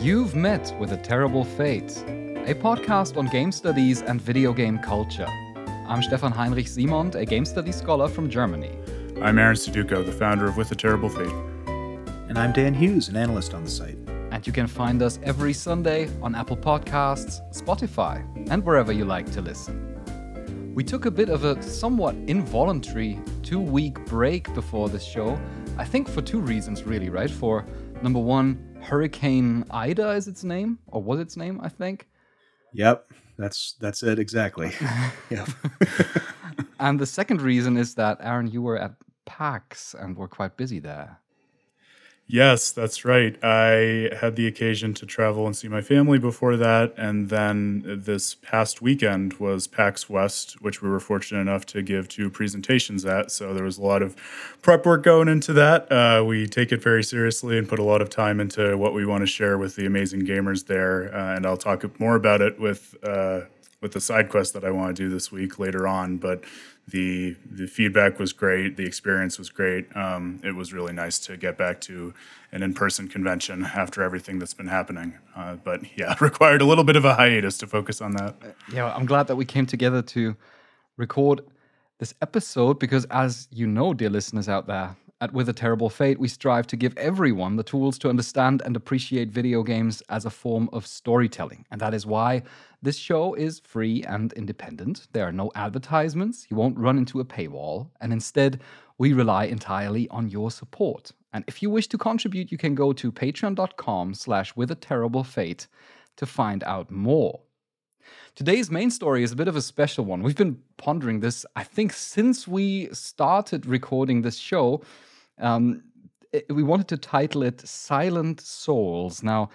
You've met with a terrible fate, a podcast on game studies and video game culture. I'm Stefan Heinrich Simond, a game studies scholar from Germany. I'm Aaron Suduiko, the founder of With a Terrible Fate. And I'm Dan Hughes, an analyst on the site. And you can find us every Sunday on Apple Podcasts, Spotify, and wherever you like to listen. We took a bit of a somewhat involuntary two week break before this show. I think for two reasons, really, right? For number one, Hurricane Ida is its name, or was its name, I think. Yep, that's that's it exactly. yep. and the second reason is that Aaron, you were at PAX and were quite busy there. Yes, that's right. I had the occasion to travel and see my family before that. And then this past weekend was PAX West, which we were fortunate enough to give two presentations at. So there was a lot of prep work going into that. Uh, we take it very seriously and put a lot of time into what we want to share with the amazing gamers there. Uh, and I'll talk more about it with. Uh, with the side quest that I want to do this week later on, but the the feedback was great. The experience was great. Um, it was really nice to get back to an in person convention after everything that's been happening. Uh, but yeah, required a little bit of a hiatus to focus on that. Yeah, I'm glad that we came together to record this episode because, as you know, dear listeners out there, at With a Terrible Fate, we strive to give everyone the tools to understand and appreciate video games as a form of storytelling. And that is why this show is free and independent. There are no advertisements, you won't run into a paywall, and instead, we rely entirely on your support. And if you wish to contribute, you can go to patreon.com slash with a terrible fate to find out more. Today's main story is a bit of a special one. We've been pondering this, I think, since we started recording this show. Um, we wanted to title it Silent Souls. Now,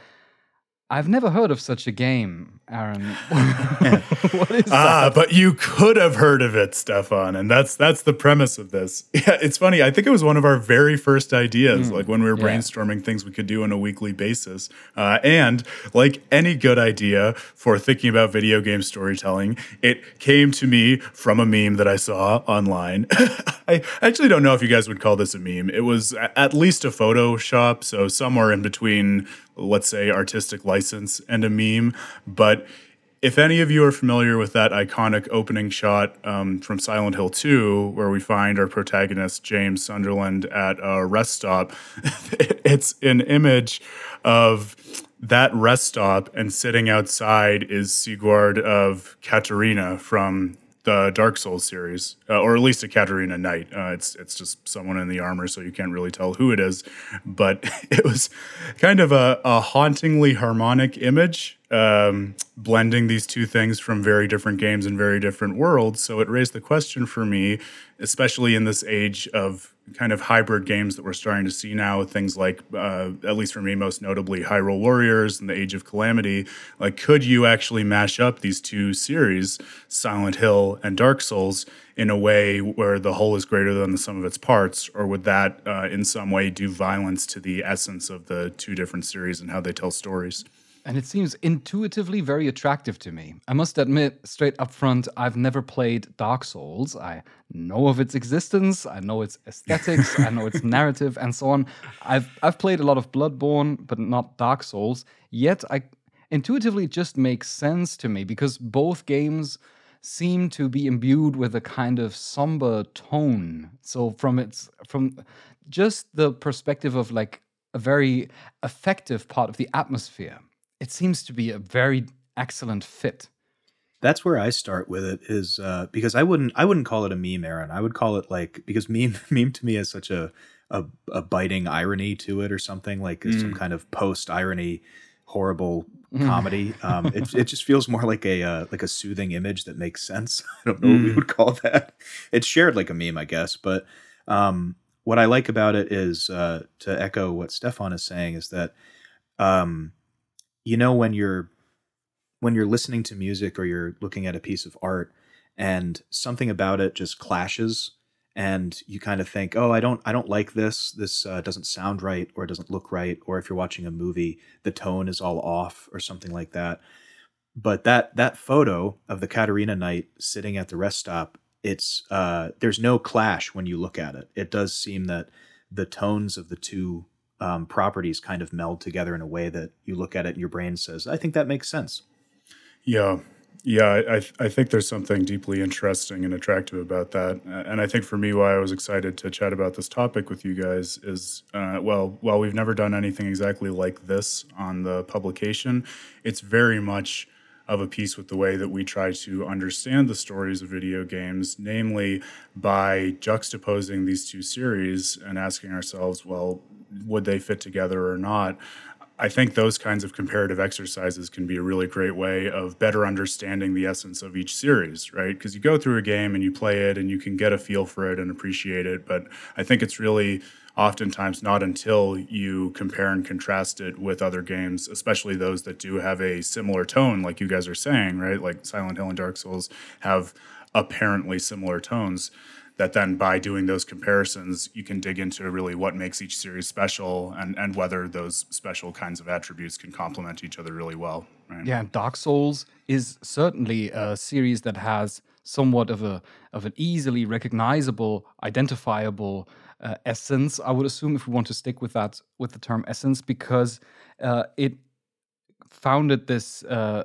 I've never heard of such a game, Aaron. what is ah, that? but you could have heard of it, Stefan, and that's that's the premise of this. Yeah, it's funny. I think it was one of our very first ideas, mm, like when we were brainstorming yeah. things we could do on a weekly basis. Uh, and like any good idea for thinking about video game storytelling, it came to me from a meme that I saw online. I actually don't know if you guys would call this a meme. It was at least a Photoshop, so somewhere in between let's say, artistic license and a meme. But if any of you are familiar with that iconic opening shot um, from Silent Hill 2, where we find our protagonist, James Sunderland, at a rest stop, it's an image of that rest stop, and sitting outside is Siegmeyer of Catarina from the Dark Souls series, uh, or at least a Catarina Knight. Uh, it's it's just someone in the armor, so you can't really tell who it is. But it was kind of a, a hauntingly harmonic image, um, blending these two things from very different games and very different worlds. So it raised the question for me, especially in this age of kind of hybrid games that we're starting to see now things like, uh, at least for me, most notably Hyrule Warriors and the Age of Calamity. Like, could you actually mash up these two series, Silent Hill and Dark Souls, in a way where the whole is greater than the sum of its parts? Or would that uh, in some way do violence to the essence of the two different series and how they tell stories? And it seems intuitively very attractive to me. I must admit, straight up front, I've never played Dark Souls. I know of its existence, I know its aesthetics, I know its narrative, and so on. I've I've played a lot of Bloodborne, but not Dark Souls. Yet I intuitively just makes sense to me because both games seem to be imbued with a kind of somber tone. So from its from just the perspective of like a very effective part of the atmosphere it seems to be a very excellent fit. That's where I start with it is uh, because I wouldn't I wouldn't call it a meme, Aaron. I would call it like because meme meme to me has such a a, a biting irony to it or something like mm. some kind of post irony horrible mm. comedy. Um, it, it just feels more like a uh, like a soothing image that makes sense. I don't know mm. what we mm. would call that. It's shared like a meme, I guess. But um, what I like about it is uh, to echo what Stefan is saying is that um, you know when you're when you're listening to music or you're looking at a piece of art and something about it just clashes and you kind of think oh i don't i don't like this. This uh, doesn't sound right or it doesn't look right or if you're watching a movie the tone is all off or something like that. But that that photo of the Catarina Knight sitting at the rest stop it's uh, there's no clash when you look at it. It does seem that the tones of the two um, properties kind of meld together in a way that you look at it and your brain says, I think that makes sense. Yeah. Yeah, I, I think there's something deeply interesting and attractive about that. And I think for me, why I was excited to chat about this topic with you guys is uh, well, while we've never done anything exactly like this on the publication, it's very much of a piece with the way that we try to understand the stories of video games, namely by juxtaposing these two series and asking ourselves, well, would they fit together or not? I think those kinds of comparative exercises can be a really great way of better understanding the essence of each series, right? Because you go through a game and you play it and you can get a feel for it and appreciate it. But I think it's really oftentimes not until you compare and contrast it with other games, especially those that do have a similar tone, like you guys are saying, right? Like Silent Hill and Dark Souls have apparently similar tones that then by doing those comparisons you can dig into really what makes each series special and and whether those special kinds of attributes can complement each other really well right? yeah dark souls is certainly a series that has somewhat of a of an easily recognizable identifiable uh, essence i would assume if we want to stick with that with the term essence because uh, it founded this uh,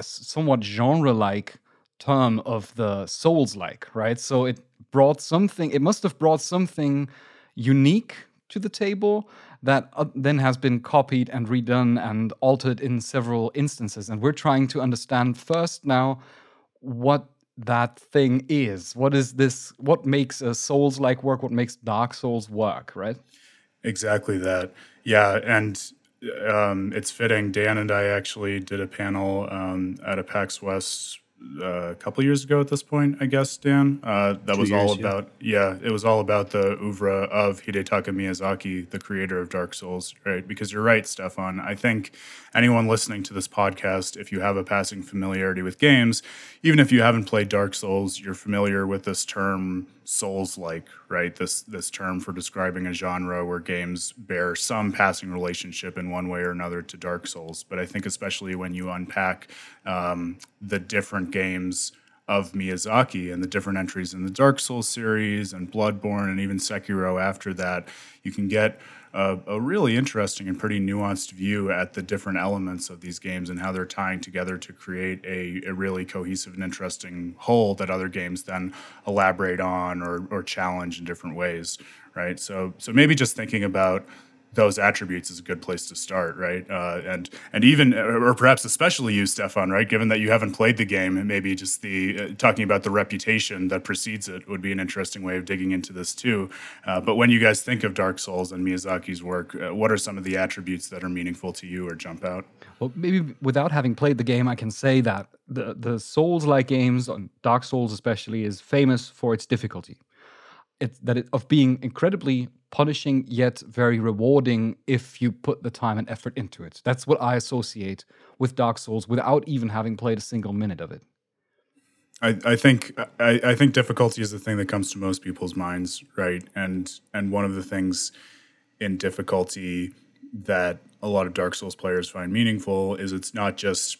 somewhat genre like term of the souls like right so it brought something, it must have brought something unique to the table that uh, then has been copied and redone and altered in several instances. And we're trying to understand first now what that thing is. What is this? What makes a Souls like work? What makes Dark Souls work, right? Exactly that. Yeah. And um, it's fitting. Dan and I actually did a panel um, at a PAX West a couple years ago at this point, I guess, Dan. Uh, that Two was years, all about yeah. yeah. it was all about the oeuvre of Hidetaka Miyazaki, the creator of Dark Souls, right? Because you're right, Stefan. I think anyone listening to this podcast, if you have a passing familiarity with games, even if you haven't played Dark Souls, you're familiar with this term souls like right? This this term for describing a genre where games bear some passing relationship in one way or another to dark souls but i think especially when you unpack um, the different games of Miyazaki and the different entries in the Dark Souls series and Bloodborne and even Sekiro after that, you can get a, a, really interesting and pretty nuanced view at the different elements of these games and how they're tying together to create a, a really cohesive and interesting whole that other games then elaborate on or, or challenge in different ways, right? So, so maybe just thinking about those attributes is a good place to start, right? Uh, and and even or perhaps especially you, Stefan, right? Given that you haven't played the game, and maybe just the uh, talking about the reputation that precedes it would be an interesting way of digging into this too. Uh, but when you guys think of Dark Souls and Miyazaki's work, uh, what are some of the attributes that are meaningful to you or jump out? Well, maybe without having played the game, I can say that the the Souls-like games, Dark Souls especially, is famous for its difficulty. It's that it, of being incredibly punishing yet very rewarding if you put the time and effort into it. That's what I associate with Dark Souls without even having played a single minute of it. I, I think I, I think difficulty is the thing that comes to most people's minds, right? And and one of the things in difficulty that a lot of Dark Souls players find meaningful is it's not just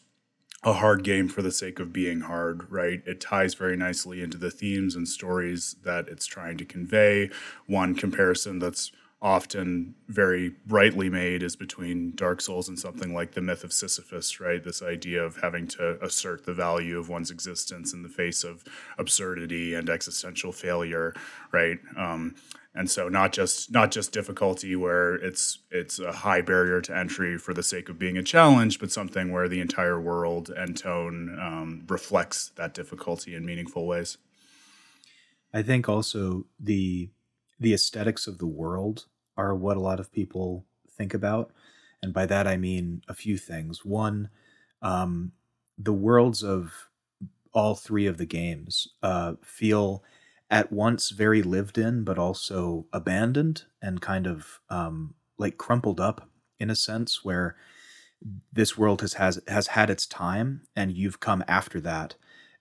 a hard game for the sake of being hard, right? It ties very nicely into the themes and stories that it's trying to convey. One comparison that's often very brightly made is between Dark Souls and something like the myth of Sisyphus, right? This idea of having to assert the value of one's existence in the face of absurdity and existential failure, right? Um, and so not just not just difficulty where it's it's a high barrier to entry for the sake of being a challenge, but something where the entire world and tone um, reflects that difficulty in meaningful ways. I think also the the aesthetics of the world are what a lot of people think about, and by that I mean a few things. One, um, the worlds of all three of the games uh, feel at once very lived in, but also abandoned and kind of um, like crumpled up in a sense, where this world has has has had its time, and you've come after that,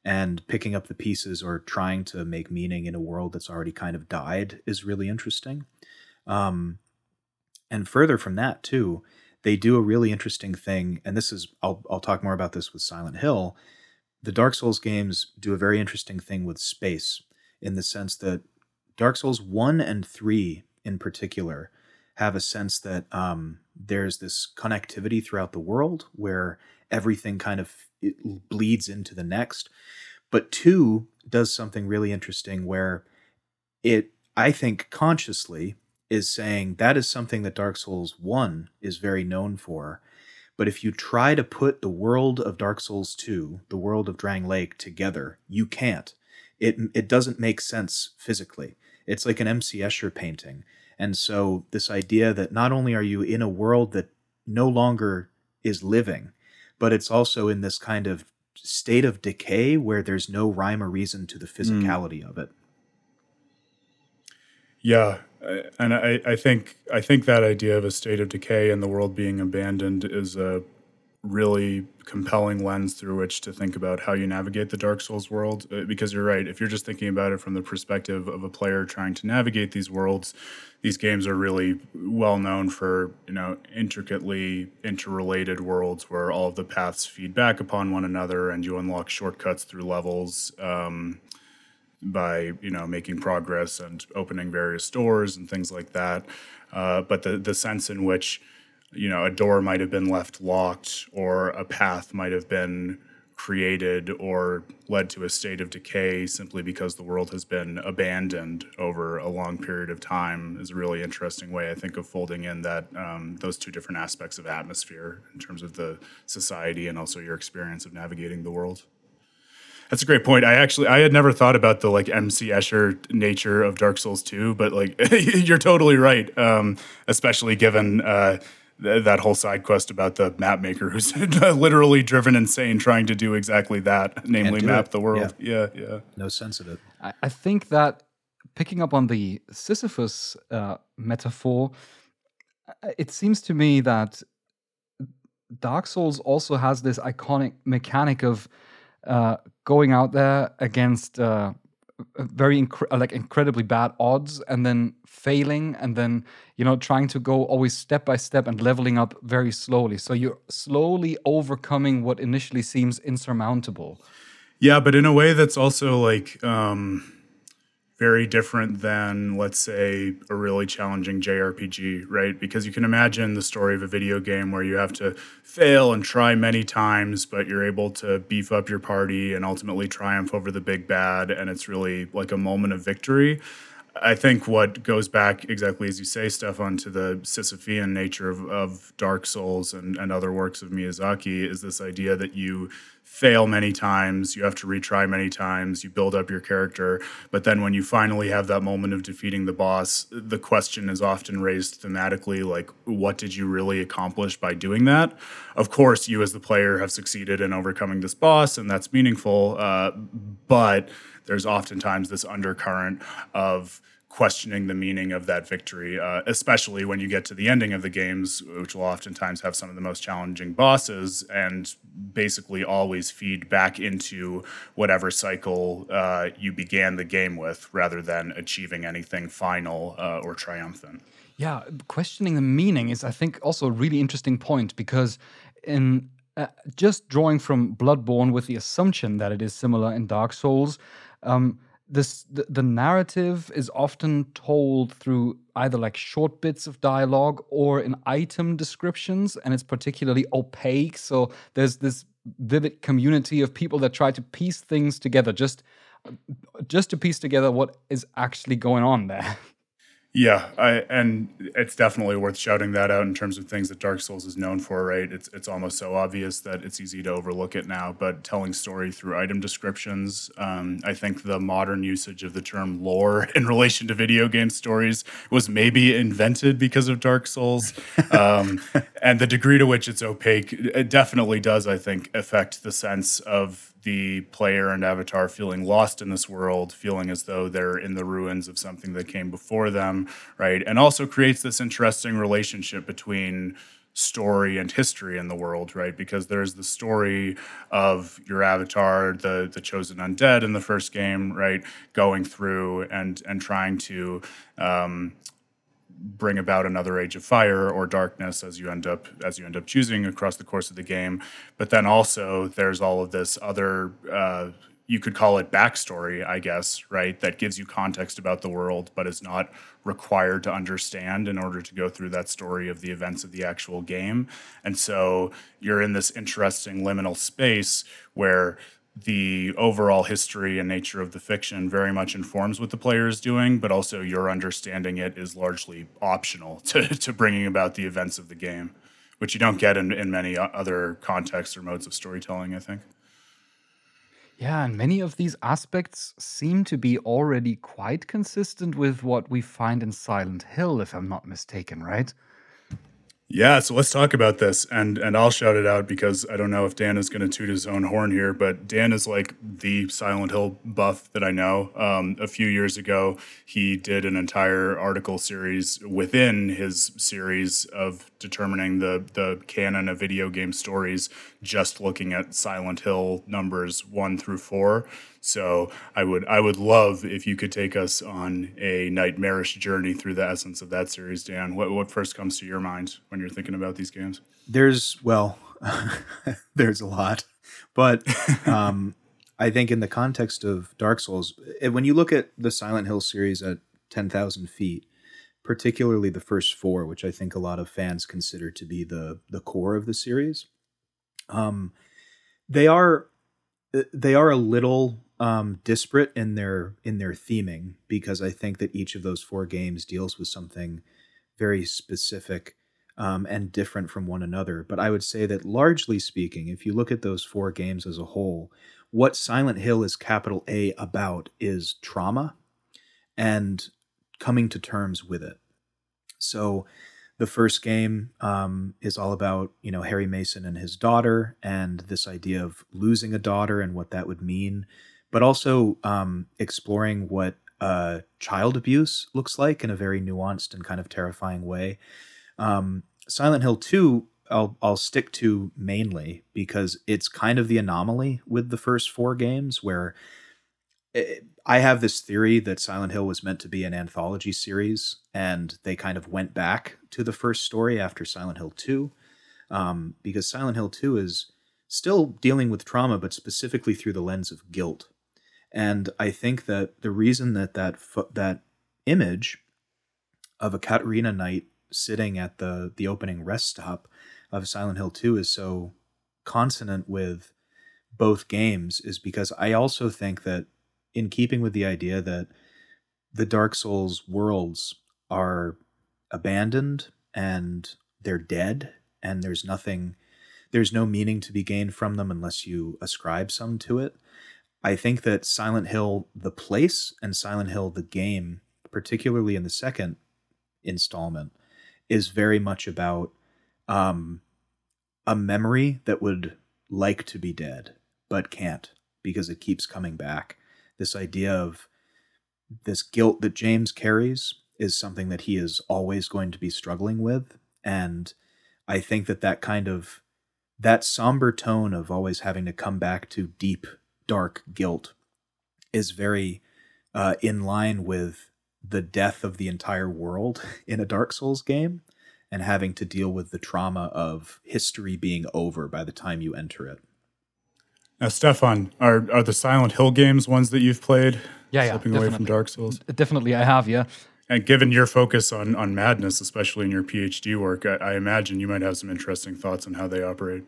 and picking up the pieces or trying to make meaning in a world that's already kind of died is really interesting. Um, and further from that too, they do a really interesting thing, and this is I'll I'll talk more about this with Silent Hill. The Dark Souls games do a very interesting thing with space in the sense that Dark Souls 1 and 3 in particular have a sense that um, there's this connectivity throughout the world where everything kind of bleeds into the next. But two does something really interesting where it, I think, consciously is saying that is something that Dark Souls 1 is very known for. But if you try to put the world of Dark Souls 2, the world of Drangleic together, you can't. It, it doesn't make sense physically. It's like an M.C. Escher painting. And so, this idea that not only are you in a world that no longer is living, but it's also in this kind of state of decay where there's no rhyme or reason to the hmm. physicality mm. of it. Yeah, and I, I think I think that idea of a state of decay and the world being abandoned is a really compelling lens through which to think about how you navigate the Dark Souls world. Uh, because you're right, if you're just thinking about it from the perspective of a player trying to navigate these worlds, these games are really well known for you know intricately interrelated worlds where all of the paths feed back upon one another, and you unlock shortcuts through levels. Um, by you know making progress and opening various doors and things like that, uh, but the the sense in which you know a door might have been left locked or a path might have been created or led to a state of decay simply because the world has been abandoned over a long period of time is a really interesting way I think of folding in that um, those two different aspects of atmosphere in terms of the society and also your experience of navigating the world. That's a great point. I actually I had never thought about the like MC Escher nature of Dark Souls 2, but like you're totally right. Um, especially given uh, th- that whole side quest about the map maker who's literally driven insane trying to do exactly that, namely map it. the world. Yeah. yeah, yeah. No sense of it. I, I think that picking up on the Sisyphus uh, metaphor, uh, it seems to me that Dark Souls also has this iconic mechanic of uh, going out there against uh, very inc- like incredibly bad odds and then failing and then you know trying to go always step by step and leveling up very slowly. So you're slowly overcoming what initially seems insurmountable. Yeah but in a way that's also like um very different than, let's say, a really challenging JRPG, right? Because you can imagine the story of a video game where you have to fail and try many times, but you're able to beef up your party and ultimately triumph over the big bad. And it's really like a moment of victory. I think what goes back exactly as you say, Stefan, to the Sisyphean nature of, of Dark Souls and, and other works of Miyazaki is this idea that you fail many times, you have to retry many times, you build up your character. But then when you finally have that moment of defeating the boss, the question is often raised thematically like, what did you really accomplish by doing that? Of course, you as the player have succeeded in overcoming this boss, and that's meaningful. Uh, but there's oftentimes this undercurrent of questioning the meaning of that victory, uh, especially when you get to the ending of the games, which will oftentimes have some of the most challenging bosses and basically always feed back into whatever cycle uh, you began the game with rather than achieving anything final uh, or triumphant. Yeah, questioning the meaning is, I think, also a really interesting point because in uh, just drawing from Bloodborne with the assumption that it is similar in Dark Souls, um, this the, the narrative is often told through either like short bits of dialogue or in item descriptions and it's particularly opaque. So there's this vivid community of people that try to piece things together just just to piece together what is actually going on there Yeah, I, and it's definitely worth shouting that out in terms of things that Dark Souls is known for, right? It's it's almost so obvious that it's easy to overlook it now. But telling story through item descriptions, um, I think the modern usage of the term lore in relation to video game stories was maybe invented because of Dark Souls, um, and the degree to which it's opaque, it definitely does, I think, affect the sense of the player and avatar feeling lost in this world, feeling as though they're in the ruins of something that came before them, right? And also creates this interesting relationship between story and history in the world, right? Because there's the story of your avatar, the the chosen undead in the first game, right, going through and and trying to um, bring about another age of fire or darkness as you end up as you end up choosing across the course of the game but then also there's all of this other uh, you could call it backstory, I guess, right? That gives you context about the world, but is not required to understand in order to go through that story of the events of the actual game. And so you're in this interesting liminal space where the overall history and nature of the fiction very much informs what the player is doing, but also your understanding it is largely optional to, to bringing about the events of the game, which you don't get in, in many other contexts or modes of storytelling, I think. Yeah, and many of these aspects seem to be already quite consistent with what we find in Silent Hill, if I'm not mistaken, right? Yeah, so let's talk about this, and and I'll shout it out because I don't know if Dan is going to toot his own horn here, but Dan is like the Silent Hill buff that I know. Um, a few years ago, he did an entire article series within his series of determining the the canon of video game stories, just looking at Silent Hill numbers one through four. So I would I would love if you could take us on a nightmarish journey through the essence of that series, Dan. What what first comes to your mind when you're thinking about these games? There's well, there's a lot, but um, I think in the context of Dark Souls, eh, when you look at the Silent Hill series at ten thousand feet, particularly the first four, which I think a lot of fans consider to be the the core of the series, um, they are eh, they are a little um, disparate in their in their theming because I think that each of those four games deals with something very specific um, and different from one another. But I would say that largely speaking, if you look at those four games as a whole, what Silent Hill is capital A about is trauma and coming to terms with it. So the first game um, is all about you know Harry Mason and his daughter and this idea of losing a daughter and what that would mean but also um, exploring what uh, child abuse looks like in a very nuanced and kind of terrifying way. Um, Silent Hill 2, I'll, I'll stick to mainly because it's kind of the anomaly with the first four games where I have this theory that Silent Hill was meant to be an anthology series, and they kind of went back to the first story after Silent Hill 2, um, because Silent Hill 2 is still dealing with trauma, but specifically through the lens of guilt. And I think that the reason that that that image of a Catarina knight sitting at the the opening rest stop of Silent Hill 2 is so consonant with both games is because I also think that in keeping with the idea that the Dark Souls worlds are abandoned and they're dead and there's nothing there's no meaning to be gained from them unless you ascribe some to it I think that Silent Hill, the place, and Silent Hill, the game, particularly in the second installment, is very much about um, a memory that would like to be dead, but can't because it keeps coming back. This idea of this guilt that James carries is something that he is always going to be struggling with. And I think that that kind of that somber tone of always having to come back to deep dark guilt is very uh, in line with the death of the entire world in a Dark Souls game and having to deal with the trauma of history being over by the time you enter it. Now, Stefan, are are the Silent Hill games ones that you've played? Yeah, yeah, stepping away from Dark Souls. Definitely, I have. Yeah, and given your focus on on madness, especially in your PhD work, I, I imagine you might have some interesting thoughts on how they operate.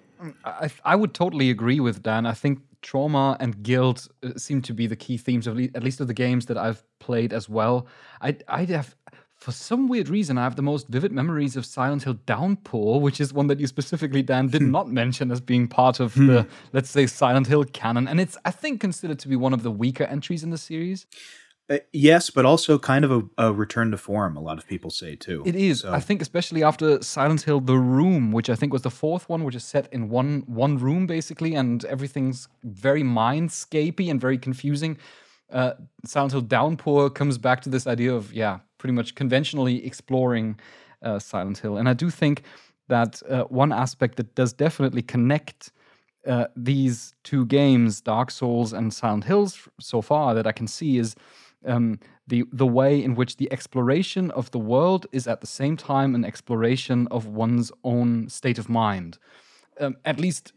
I, I would totally agree with Dan. I think trauma and guilt uh, seem to be the key themes of at least of the games that I've played as well. I I have for some weird reason I have the most vivid memories of Silent Hill Downpour, which is one that you specifically Dan did hmm. not mention as being part of the hmm. let's say Silent Hill canon, and it's I think considered to be one of the weaker entries in the series. Uh, yes, but also kind of a, a, return to form. A lot of people say too. It is. So. I think especially after Silent Hill: The Room, which I think was the fourth one, which is set in one one room basically, and everything's very mindscapey and very confusing. Uh, Silent Hill Downpour comes back to this idea of yeah, pretty much conventionally exploring uh, Silent Hill, and I do think that uh, one aspect that does definitely connect. Uh, these two games, Dark Souls and Silent Hills, so far that I can see is um, the the way in which the exploration of the world is at the same time an exploration of one's own state of mind. Um, at least,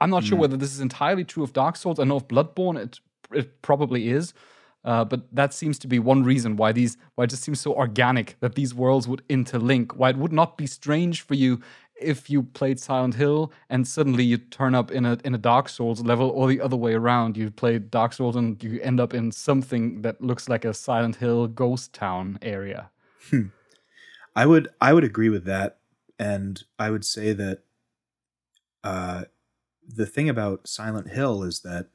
I'm not sure hmm. whether this is entirely true of Dark Souls. I know of Bloodborne, it it probably is. Uh, but that seems to be one reason why these why it just seems so organic that these worlds would interlink. Why it would not be strange for you if you played Silent Hill and suddenly you turn up in a in a Dark Souls level, or the other way around. You play Dark Souls and you end up in something that looks like a Silent Hill ghost town area. Hmm. I would I would agree with that, and I would say that uh, the thing about Silent Hill is that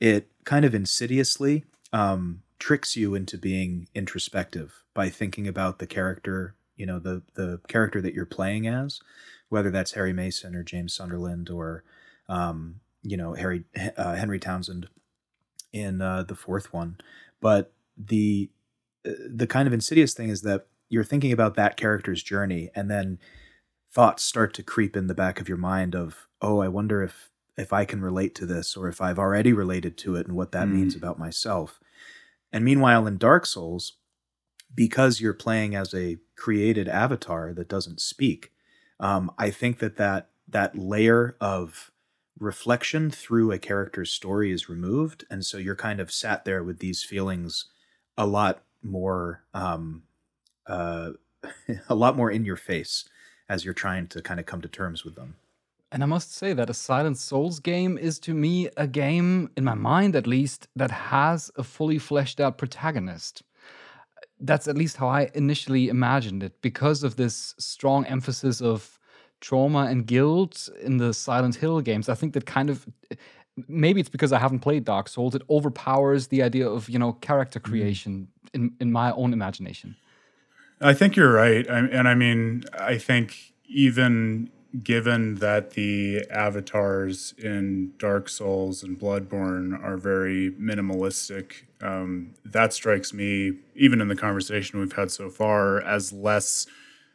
it kind of insidiously um, tricks you into being introspective by thinking about the character you know the the character that you're playing as, whether that's Harry Mason or James Sunderland or um, you know Harry uh, Henry Townsend in uh, the fourth one. But the uh, the kind of insidious thing is that you're thinking about that character's journey, and then thoughts start to creep in the back of your mind of, oh, I wonder if if I can relate to this, or if I've already related to it, and what that mm. means about myself. And meanwhile, in Dark Souls, because you're playing as a created avatar that doesn't speak, um, I think that, that that layer of reflection through a character's story is removed, and so you're kind of sat there with these feelings a lot more um, uh, a lot more in your face as you're trying to kind of come to terms with them. And I must say that a Silent Souls game is to me a game, in my mind at least, that has a fully fleshed out protagonist that's at least how I initially imagined it because of this strong emphasis of trauma and guilt in the Silent Hill games. I think that kind of maybe it's because I haven't played Dark Souls. It overpowers the idea of you know character mm-hmm. creation mm. in in my own imagination. I think you're right, I, and I mean I think even given that the avatars in Dark Souls and Bloodborne are very minimalistic, um, that strikes me, even in the conversation we've had so far, as less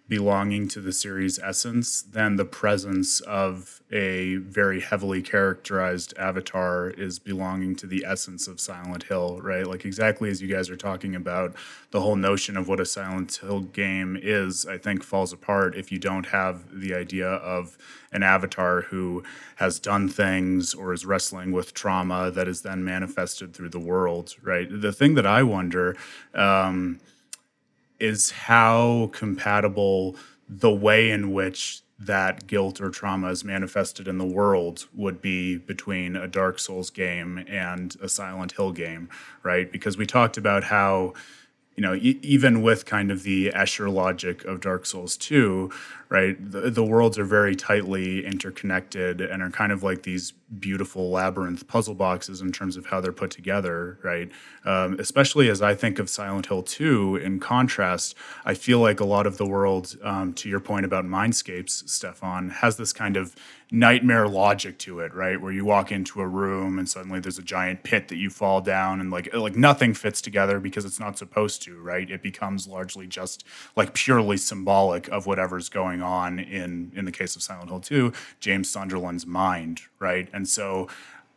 belonging to the series essence than the presence of a very heavily characterized avatar is belonging to the essence of Silent Hill, right? Like exactly as you guys are talking about, the whole notion of what a Silent Hill game is, I think falls apart if you don't have the idea of an avatar who has done things or is wrestling with trauma that is then manifested through the world, right? The thing that I wonder, um, is how compatible the way in which that guilt or trauma is manifested in the world would be between a Dark Souls game and a Silent Hill game, right? Because we talked about how you know, e- even with kind of the Escher logic of Dark Souls 2, right, the, the worlds are very tightly interconnected and are kind of like these beautiful labyrinth puzzle boxes in terms of how they're put together, right? Um, especially as I think of Silent Hill 2, in contrast, I feel like a lot of the world, um, to your point about mindscapes, Stefan, has this kind of nightmare logic to it, right? Where you walk into a room and suddenly there's a giant pit that you fall down and like like nothing fits together because it's not supposed to, right? It becomes largely just like purely symbolic of whatever's going on in in the case of Silent Hill 2, James Sunderland's mind, right? And so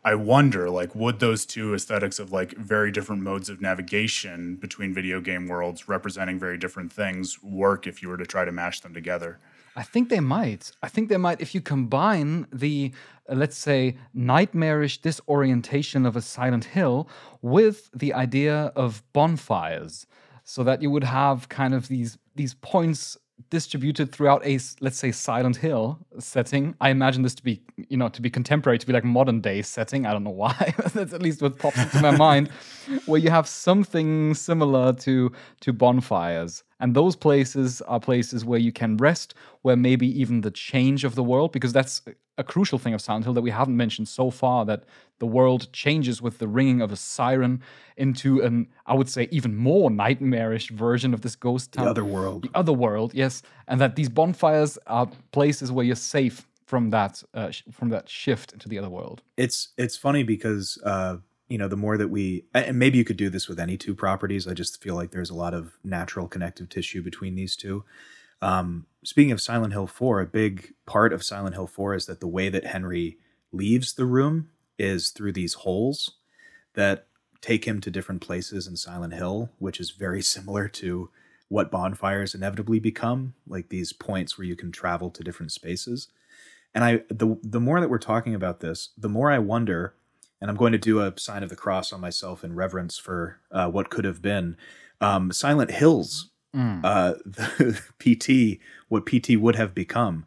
I wonder, like, would those two aesthetics of like very different modes of navigation between video game worlds representing very different things work if you were to try to mash them together? I think they might. I think they might if you combine the, let's say, nightmarish disorientation of a Silent Hill with the idea of bonfires, so that you would have kind of these these points distributed throughout a let's say Silent Hill setting. I imagine this to be you know to be contemporary, to be like modern day setting. I don't know why. That's at least what pops into my mind, where you have something similar to to bonfires, and those places are places where you can rest, where maybe even the change of the world, because that's a crucial thing of Silent Hill that we haven't mentioned so far that the world changes with the ringing of a siren into an, I would say, even more nightmarish version of this ghost town. The other world. The other world, yes. And that these bonfires are places where you're safe from that uh, sh- from that shift into the other world. It's it's funny because uh, you know the more that we and maybe you could do this with any two properties. I just feel like there's a lot of natural connective tissue between these two. Um, speaking of Silent Hill 4, a big part of Silent Hill 4 is that the way that Henry leaves the room is through these holes that take him to different places in Silent Hill, which is very similar to what bonfires inevitably become, like these points where you can travel to different spaces. And I the the more that we're talking about this, the more I wonder and I'm going to do a sign of the cross on myself in reverence for uh, what could have been. Um, Silent Hills, mm. uh, the PT, what PT would have become.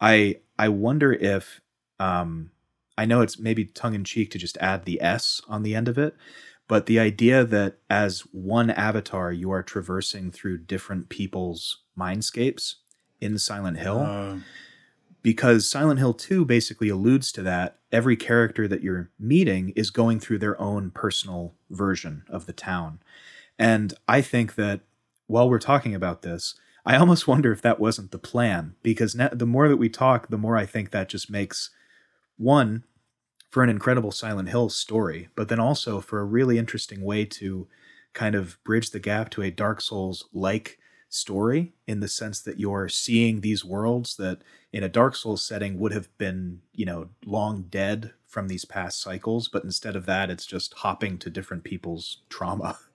I I wonder if um, I know it's maybe tongue in cheek to just add the S on the end of it, but the idea that as one avatar you are traversing through different people's mindscapes in Silent Hill. Uh because Silent Hill 2 basically alludes to that. Every character that you're meeting is going through their own personal version of the town. And I think that while we're talking about this, I almost wonder if that wasn't the plan because the more that we talk, the more I think that just makes one for an incredible Silent Hill story, but then also for a really interesting way to kind of bridge the gap to a Dark Souls like story in the sense that you're seeing these worlds that in a Dark Souls setting would have been, you know, long dead from these past cycles, but instead of that, it's just hopping to different people's trauma.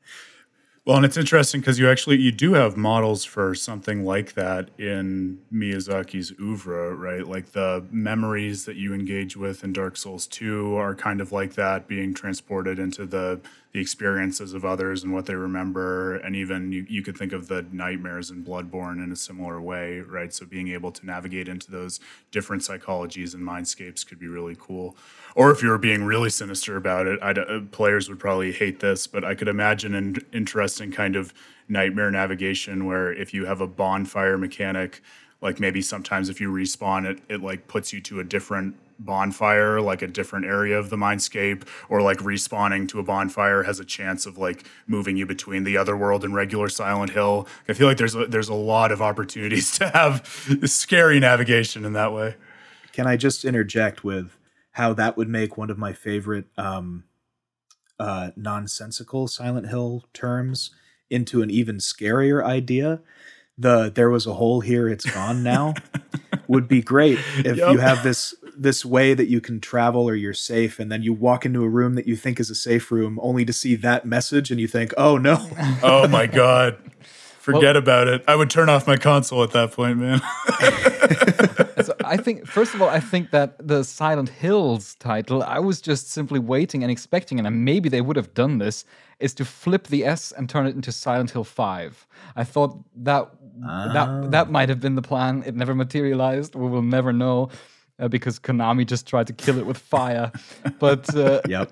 Well, and it's interesting because you actually you do have models for something like that in Miyazaki's oeuvre, right? Like the memories that you engage with in Dark Souls 2 are kind of like that being transported into the the experiences of others and what they remember. And even you, you could think of the nightmares in bloodborne in a similar way right? So being able to navigate into those different psychologies and mindscapes could be really cool. Or if you were being really sinister about it uh, players would probably hate this but i could imagine an interesting kind of nightmare navigation where if you have a bonfire mechanic like maybe sometimes if you respawn it it like puts you to a different bonfire, like a different area of the mindscape, or like respawning to a bonfire has a chance of like moving you between the other world and regular Silent Hill. I feel like there's a, there's a lot of opportunities to have scary navigation in that way. Can I just interject with how that would make one of my favorite um, uh, nonsensical Silent Hill terms into an even scarier idea? The there was a hole here, it's gone now. would be great if yep. you have this this way that you can travel or you're safe and then you walk into a room that you think is a safe room only to see that message and you think oh no. Oh my god. Forget well, about it. I would turn off my console at that point man. So i think first of all i think that the silent hills title i was just simply waiting and expecting and maybe they would have done this is to flip the s and turn it into silent hill 5 i thought that that that ah. might have been the plan. It never materialized. We will never know uh, because Konami just tried to kill it with fire. but uh, yep.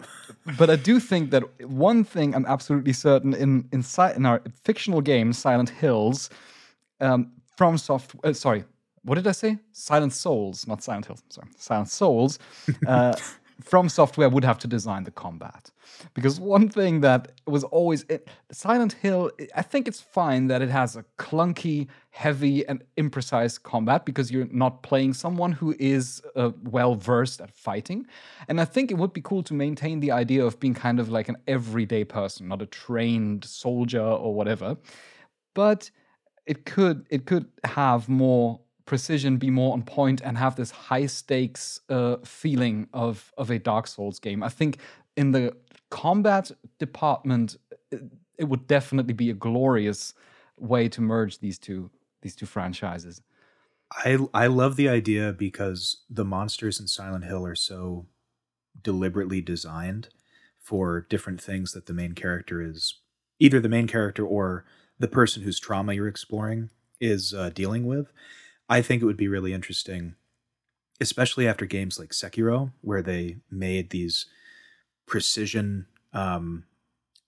But I do think that one thing I'm absolutely certain in in, in our fictional game Silent Hills, um, FromSoft uh, sorry, what did I say? Silent Souls, not Silent Hills. Sorry, Silent Souls. FromSoftware would have to design the combat. Because one thing that was always it, silent hill i think it's fine that it has a clunky heavy and imprecise combat because you're not playing someone who is uh, well versed at fighting. And i think it would be cool to maintain the idea of being kind of like an everyday person not a trained soldier or whatever. But it could it could have more precision, be more on point, and have this high stakes uh, feeling of of a Dark Souls game. I think in the combat department, it, it would definitely be a glorious way to merge these two these two franchises. I I love the idea because the monsters in Silent Hill are so deliberately designed for different things that the main character is either the main character or the person whose trauma you're exploring is uh, dealing with I think it would be really interesting, especially after games like Sekiro, where they made these precision um,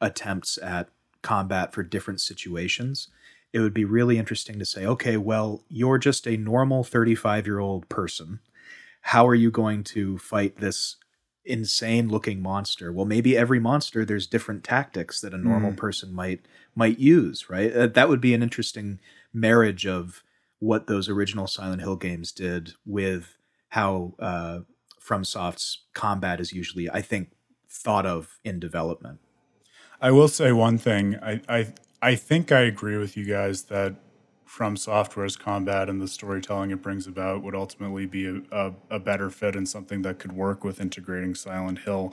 attempts at combat for different situations. It would be really interesting to say, okay, well, you're just a normal 35 year old person. How are you going to fight this insane looking monster? Well, maybe every monster there's different tactics that a normal mm. person might might use, right? Uh, that would be an interesting marriage of what those original Silent Hill games did with how uh, FromSoft's combat is usually, I think, thought of in development. I will say one thing. I I, I think I agree with you guys that FromSoftware's combat and the storytelling it brings about would ultimately be a, a, a, better fit and something that could work with integrating Silent Hill.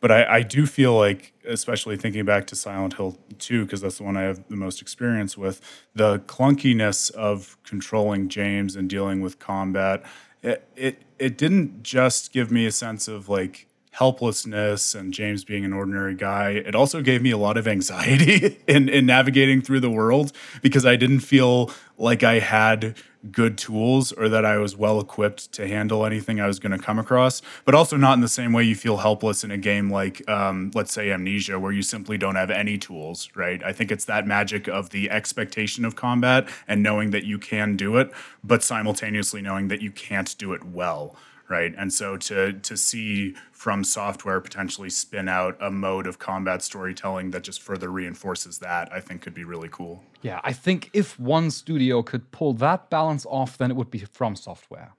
But I, I do feel like, especially thinking back to Silent Hill 2, because that's the one I have the most experience with, the clunkiness of controlling James and dealing with combat, it, it, it didn't just give me a sense of like helplessness and James being an ordinary guy, it also gave me a lot of anxiety in, in navigating through the world because I didn't feel like I had good tools or that I was well equipped to handle anything I was going to come across, but also not in the same way you feel helpless in a game like, um, let's say, Amnesia, where you simply don't have any tools, right? I think it's that magic of the expectation of combat and knowing that you can do it, but simultaneously knowing that you can't do it well right? And so to to see FromSoftware potentially spin out a mode of combat storytelling that just further reinforces that, I think could be really cool. Yeah, I think if one studio could pull that balance off, then it would be from software.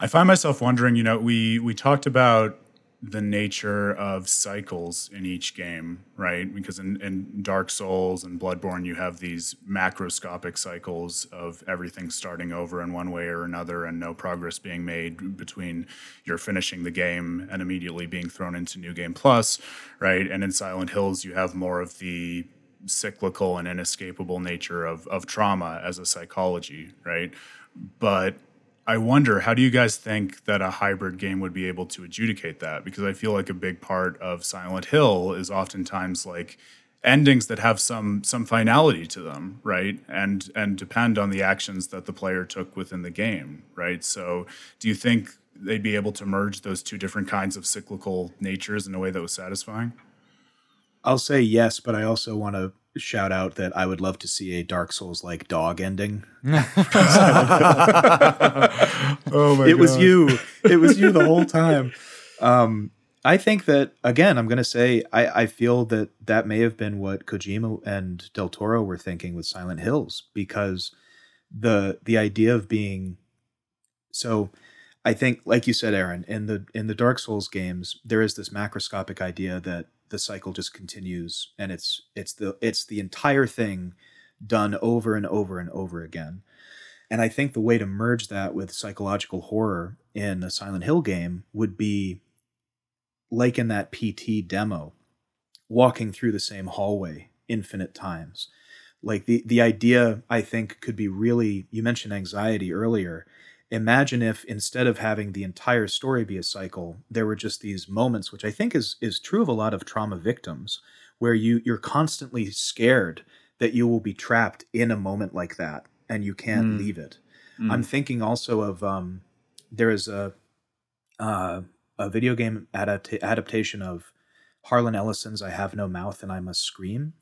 I find myself wondering, you know, we we talked about the nature of cycles in each game, right? Because in, in, Dark Souls and Bloodborne, you have these macroscopic cycles of everything starting over in one way or another and no progress being made between you're finishing the game and immediately being thrown into New Game Plus, right? And in Silent Hills, you have more of the cyclical and inescapable nature of, of trauma as a psychology, right? But I wonder how do you guys think that a hybrid game would be able to adjudicate that? Because I feel like a big part of Silent Hill is oftentimes like endings that have some some finality to them, right? And and depend on the actions that the player took within the game, right? So do you think they'd be able to merge those two different kinds of cyclical natures in a way that was satisfying? I'll say yes, but I also want to shout out that I would love to see a Dark Souls like dog ending. oh my It God. was you. It was you the whole time. Um, I think that again, I'm going to say I, I feel that that may have been what Kojima and Del Toro were thinking with Silent Hills because the the idea of being so I think like you said Aaron in the in the Dark Souls games there is this macroscopic idea that the cycle just continues and it's it's the it's the entire thing done over and over and over again. And i think the way to merge that with psychological horror in a silent hill game would be like in that pt demo walking through the same hallway infinite times. Like the the idea i think could be really you mentioned anxiety earlier imagine if instead of having the entire story be a cycle there were just these moments which i think is is true of a lot of trauma victims where you you're constantly scared that you will be trapped in a moment like that and you can't mm. leave it mm. i'm thinking also of um there is a uh, a video game adapt- adaptation of harlan ellison's i have no mouth and i must scream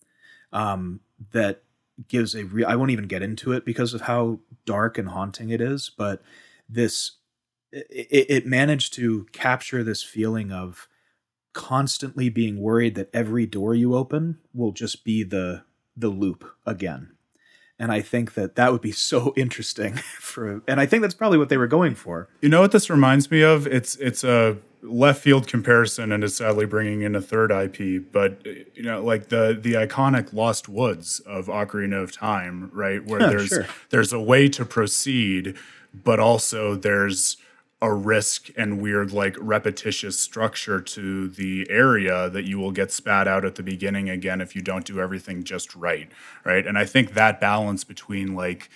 um that gives a real I won't even get into it because of how dark and haunting it is, but this it, it managed to capture this feeling of constantly being worried that every door you open will just be the the loop again. And i think that that would be so interesting for and i think that's probably what they were going for. You know what this reminds me of? It's it's a left field comparison and is sadly bringing in a third IP, but you know, like the the iconic Lost Woods of Ocarina of Time, right? Where yeah, there's sure. there's a way to proceed, but also there's a risk and weird like repetitious structure to the area that you will get spat out at the beginning again if you don't do everything just right right and i think that balance between like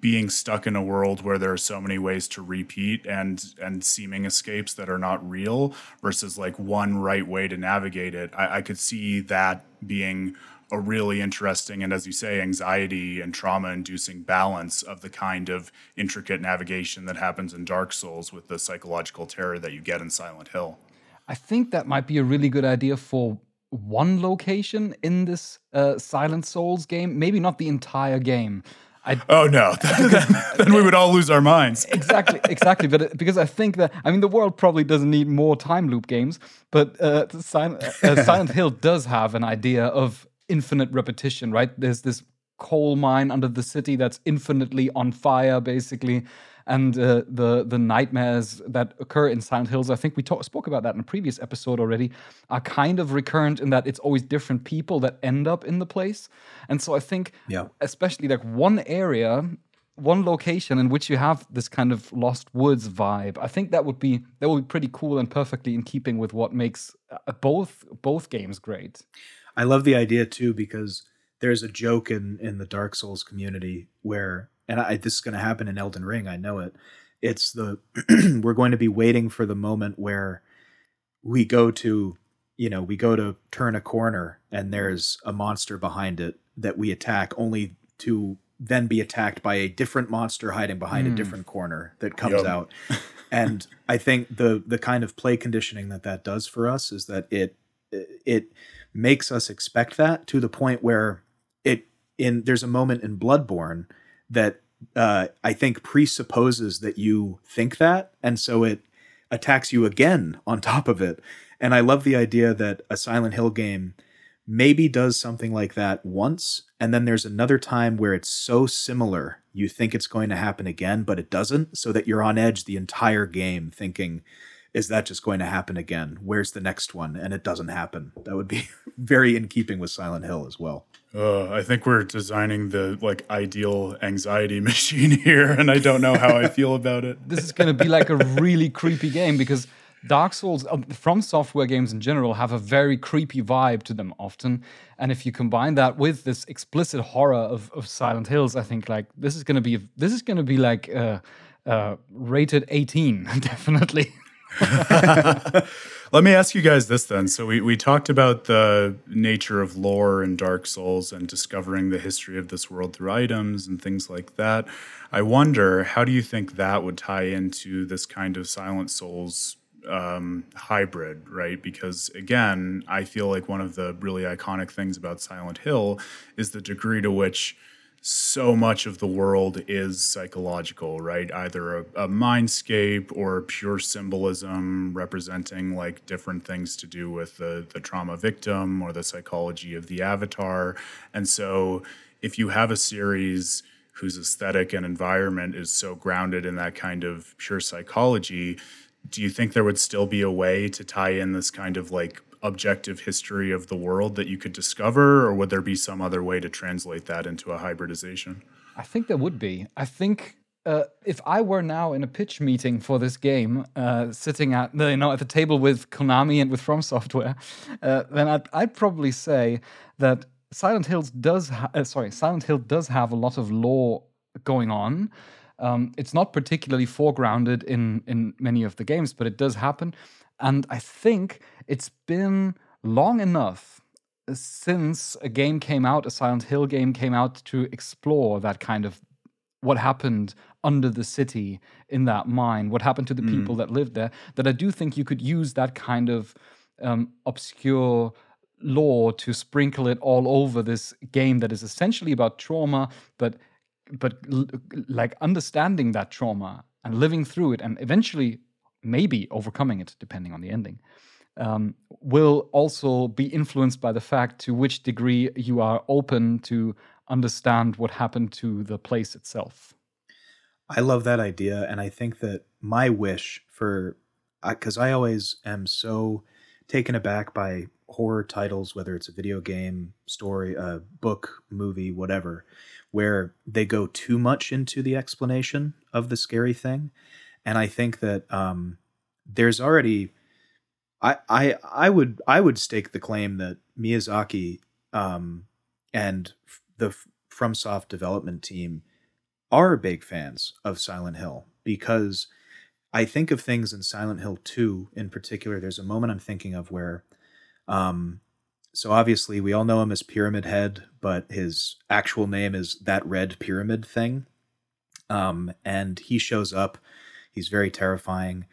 being stuck in a world where there are so many ways to repeat and and seeming escapes that are not real versus like one right way to navigate it i, I could see that being a really interesting and as you say anxiety and trauma inducing balance of the kind of intricate navigation that happens in dark souls with the psychological terror that you get in silent hill. I think that might be a really good idea for one location in this uh, silent souls game maybe not the entire game I, oh no, then we would all lose our minds. exactly, exactly. But uh, because I think that I mean the world probably doesn't need more time loop games, but uh, Silent, uh, Silent Hill does have an idea of infinite repetition, right? There's this coal mine under the city that's infinitely on fire, basically and uh, the the nightmares that occur in Silent Hills. I think we talk, spoke about that in a previous episode already. Are kind of recurrent in that it's always different people that end up in the place, and so I think, yeah. especially like one area. One location in which you have this kind of lost woods vibe, I think that would be that would be pretty cool and perfectly in keeping with what makes uh, both both games great. I love the idea too because there's a joke in in the Dark Souls community where and I, this is going to happen in Elden Ring. I know it. It's the we're going to be waiting for the moment where we go to you know we go to turn a corner and there's a monster behind it that we attack only to then be attacked by a different monster hiding behind mm. a hmm. different corner that comes yep. out and i think the the kind of play conditioning that that does for us is that it it makes us expect that to the point where it in there's a moment in bloodborne that uh, i think presupposes that you think that and so it attacks you again on top of it and I love the idea that a Silent Hill game maybe does something like that once, and then there's another time where it's so similar you think it's going to happen again, but it doesn't, so that you're on edge the entire game thinking, is that just going to happen again? Where's the next one? And it doesn't happen. That would be very in keeping with Silent Hill as well. Uh, I think we're designing the like ideal anxiety machine here, and I don't know how I feel about it. This is going to be like a really creepy game because Dark Souls, uh, FromSoftware games in general, have a very creepy vibe to them often. And if you combine that with this explicit horror of, of Silent Hills, I think like this is gonna be this is gonna be like uh, uh, rated 18, definitely. Let me ask you guys this then. So we, we talked about the nature of lore in Dark Souls and discovering the history of this world through items and things like that. I wonder, how do you think that would tie into this kind of Silent Souls um, hybrid, right? Because again, I feel like one of the really iconic things about Silent Hill is the degree to which so much of the world is psychological, right? Either a, a mindscape or pure symbolism representing like different things to do with the, the trauma victim or the psychology of the avatar. And so if you have a series whose aesthetic and environment is so grounded in that kind of pure psychology, do you think there would still be a way to tie in this kind of like objective history of the world that you could discover, or would there be some other way to translate that into a hybridization? I think there would be. I think uh, if I were now in a pitch meeting for this game, uh, sitting at you know at the table with Konami and with FromSoftware, uh, then I'd, I'd, probably say that Silent Hills does ha- uh, sorry Silent Hill does have a lot of lore going on. Um, it's not particularly foregrounded in in many of the games, but it does happen. And I think it's been long enough since a game came out, a Silent Hill game came out to explore that kind of what happened under the city in that mine, what happened to the mm. people that lived there, that I do think you could use that kind of um, obscure lore to sprinkle it all over this game that is essentially about trauma, but but like understanding that trauma and living through it and eventually maybe overcoming it depending on the ending um, will also be influenced by the fact to which degree you are open to understand what happened to the place itself i love that idea and i think that my wish for because I, I always am so taken aback by horror titles whether it's a video game story a book movie whatever where they go too much into the explanation of the scary thing. And I think that um, there's already, I, I, I would, I would stake the claim that Miyazaki um, and the FromSoft development team are big fans of Silent Hill because I think of things in Silent Hill 2 in particular. There's a moment I'm thinking of where um, so obviously we all know him as Pyramid Head, but his actual name is that red pyramid thing. Um, and he shows up. He's very terrifying.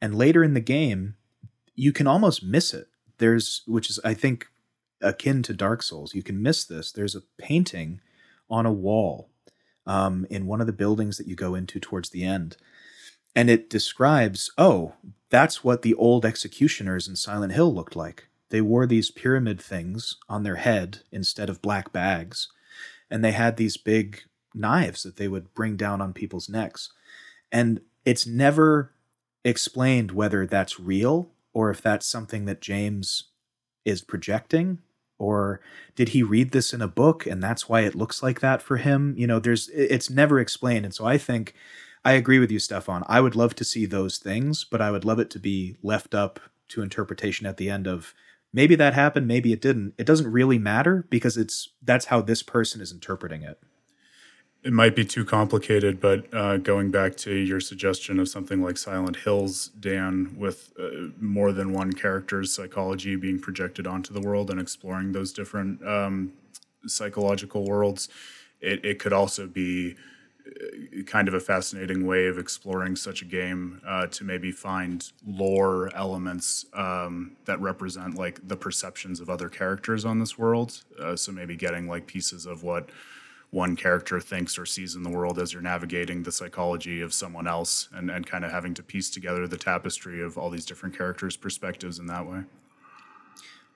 And later in the game, you can almost miss it. There's, which is, I think, akin to Dark Souls. You can miss this. There's a painting on a wall um, in one of the buildings that you go into towards the end. And it describes, oh, that's what the old executioners in Silent Hill looked like they wore these pyramid things on their head instead of black bags. And they had these big knives that they would bring down on people's necks. And it's never explained whether that's real or if that's something that James is projecting or did he read this in a book and that's why it looks like that for him? You know there's it's never explained. And so i think i agree with you stefan. I would love to see those things but i would love it to be left up to interpretation at the end of maybe that happened maybe it didn't. It doesn't really matter because it's that's how this person is interpreting it it might be too complicated, but uh, going back to your suggestion of something like Silent Hills, Dan, with uh, more than one character's psychology being projected onto the world and exploring those different um, psychological worlds, it, it could also be uh, kind of a fascinating way of exploring such a game uh, to maybe find lore elements um, that represent like the perceptions of other characters on this world. Uh, so maybe getting like pieces of what one character thinks or sees in the world as you're navigating the psychology of someone else and, and kind of having to piece together the tapestry of all these different characters' perspectives in that way.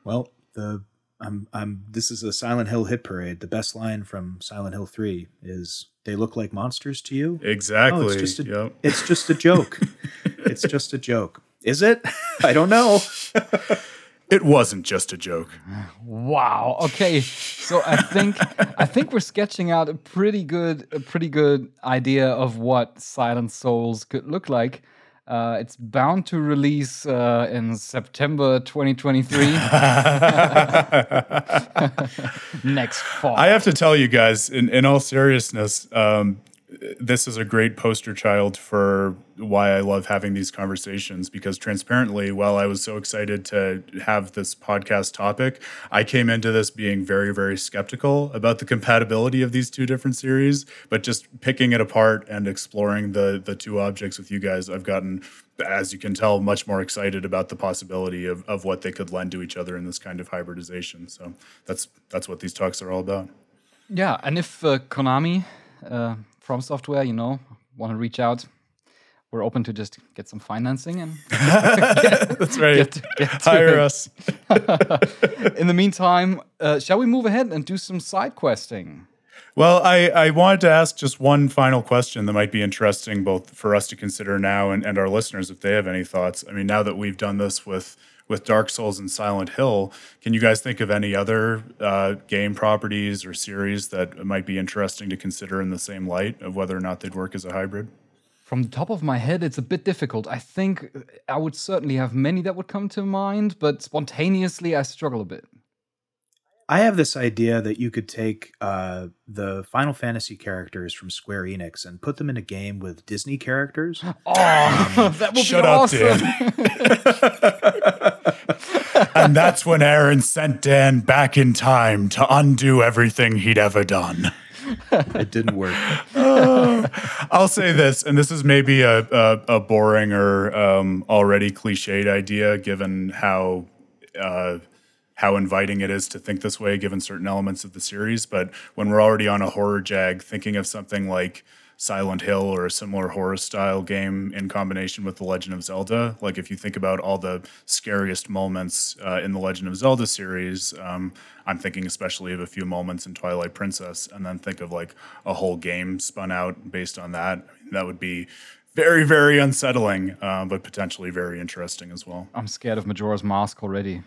Well, the I'm I'm this is a Silent Hill hit parade. The best line from Silent Hill 3 is they look like monsters to you? Exactly. Oh, it's just a, yep. it's just a joke. it's just a joke. Is it? I don't know. It wasn't just a joke. Wow. Okay. So I think I think we're sketching out a pretty good a pretty good idea of what Silent Souls could look like. Uh, it's bound to release uh, in September 2023. Next fall. I have to tell you guys, in, in all seriousness, um, this is a great poster child for why I love having these conversations because transparently, while I was so excited to have this podcast topic, I came into this being very, very skeptical about the compatibility of these two different series. But just picking it apart and exploring the the two objects with you guys, I've gotten, as you can tell, much more excited about the possibility of, of what they could lend to each other in this kind of hybridization. So that's that's what these talks are all about. Yeah, and if uh, Konami uh, FromSoftware, you know, want to reach out, we're open to just get some financing and get, that's right. Get, get Hire us. In the meantime, uh, shall we move ahead and do some side questing? Well, I, I wanted to ask just one final question that might be interesting both for us to consider now and, and our listeners if they have any thoughts. I mean, now that we've done this with with Dark Souls and Silent Hill. Can you guys think of any other uh, game properties or series that might be interesting to consider in the same light of whether or not they'd work as a hybrid? From the top of my head, it's a bit difficult. I think I would certainly have many that would come to mind, but spontaneously, I struggle a bit. I have this idea that you could take uh, the Final Fantasy characters from Square Enix and put them in a game with Disney characters. Oh, that would Shut be up, awesome! and that's when Aaron sent Dan back in time to undo everything he'd ever done. it didn't work. Uh, I'll say this, and this is maybe a, a, a boring or um, already cliched idea, given how. Uh, how inviting it is to think this way given certain elements of the series. But when we're already on a horror jag, thinking of something like Silent Hill or a similar horror style game in combination with The Legend of Zelda, like if you think about all the scariest moments uh, in the Legend of Zelda series, um, I'm thinking especially of a few moments in Twilight Princess, and then think of like a whole game spun out based on that. That would be very, very unsettling, uh, but potentially very interesting as well. I'm scared of Majora's Mask already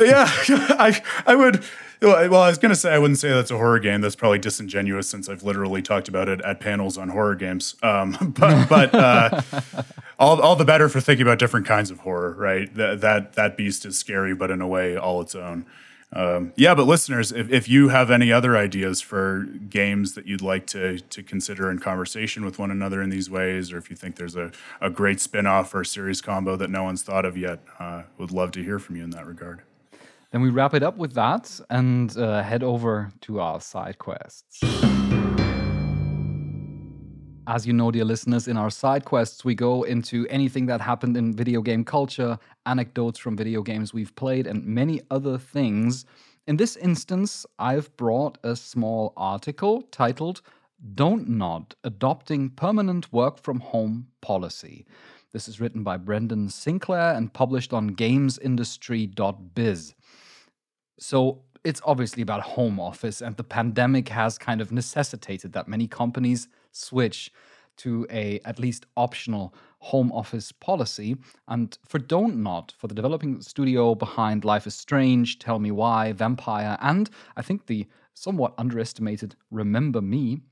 yeah, I I would. Well, I was gonna say I wouldn't say that's a horror game. That's probably disingenuous since I've literally talked about it at panels on horror games. Um, but but uh, all all the better for thinking about different kinds of horror, right? That that that beast is scary, but in a way all its own. Um, yeah, but listeners, if, if you have any other ideas for games that you'd like to to consider in conversation with one another in these ways, or if you think there's a, a great spin off or series combo that no one's thought of yet, uh, would love to hear from you in that regard. Then we wrap it up with that and uh, head over to our side quests. As you know, dear listeners, in our side quests, we go into anything that happened in video game culture, anecdotes from video games we've played, and many other things. In this instance, I've brought a small article titled Don't Nod Adopting Permanent Work from Home Policy. This is written by Brendan Sinclair and published on gamesindustry.biz. So it's obviously about home office, and the pandemic has kind of necessitated that many companies switch to a at least optional home office policy. And for Don't Nod, for the developing studio behind Life is Strange, Tell Me Why, Vampyr, and I think the somewhat underestimated Remember Me,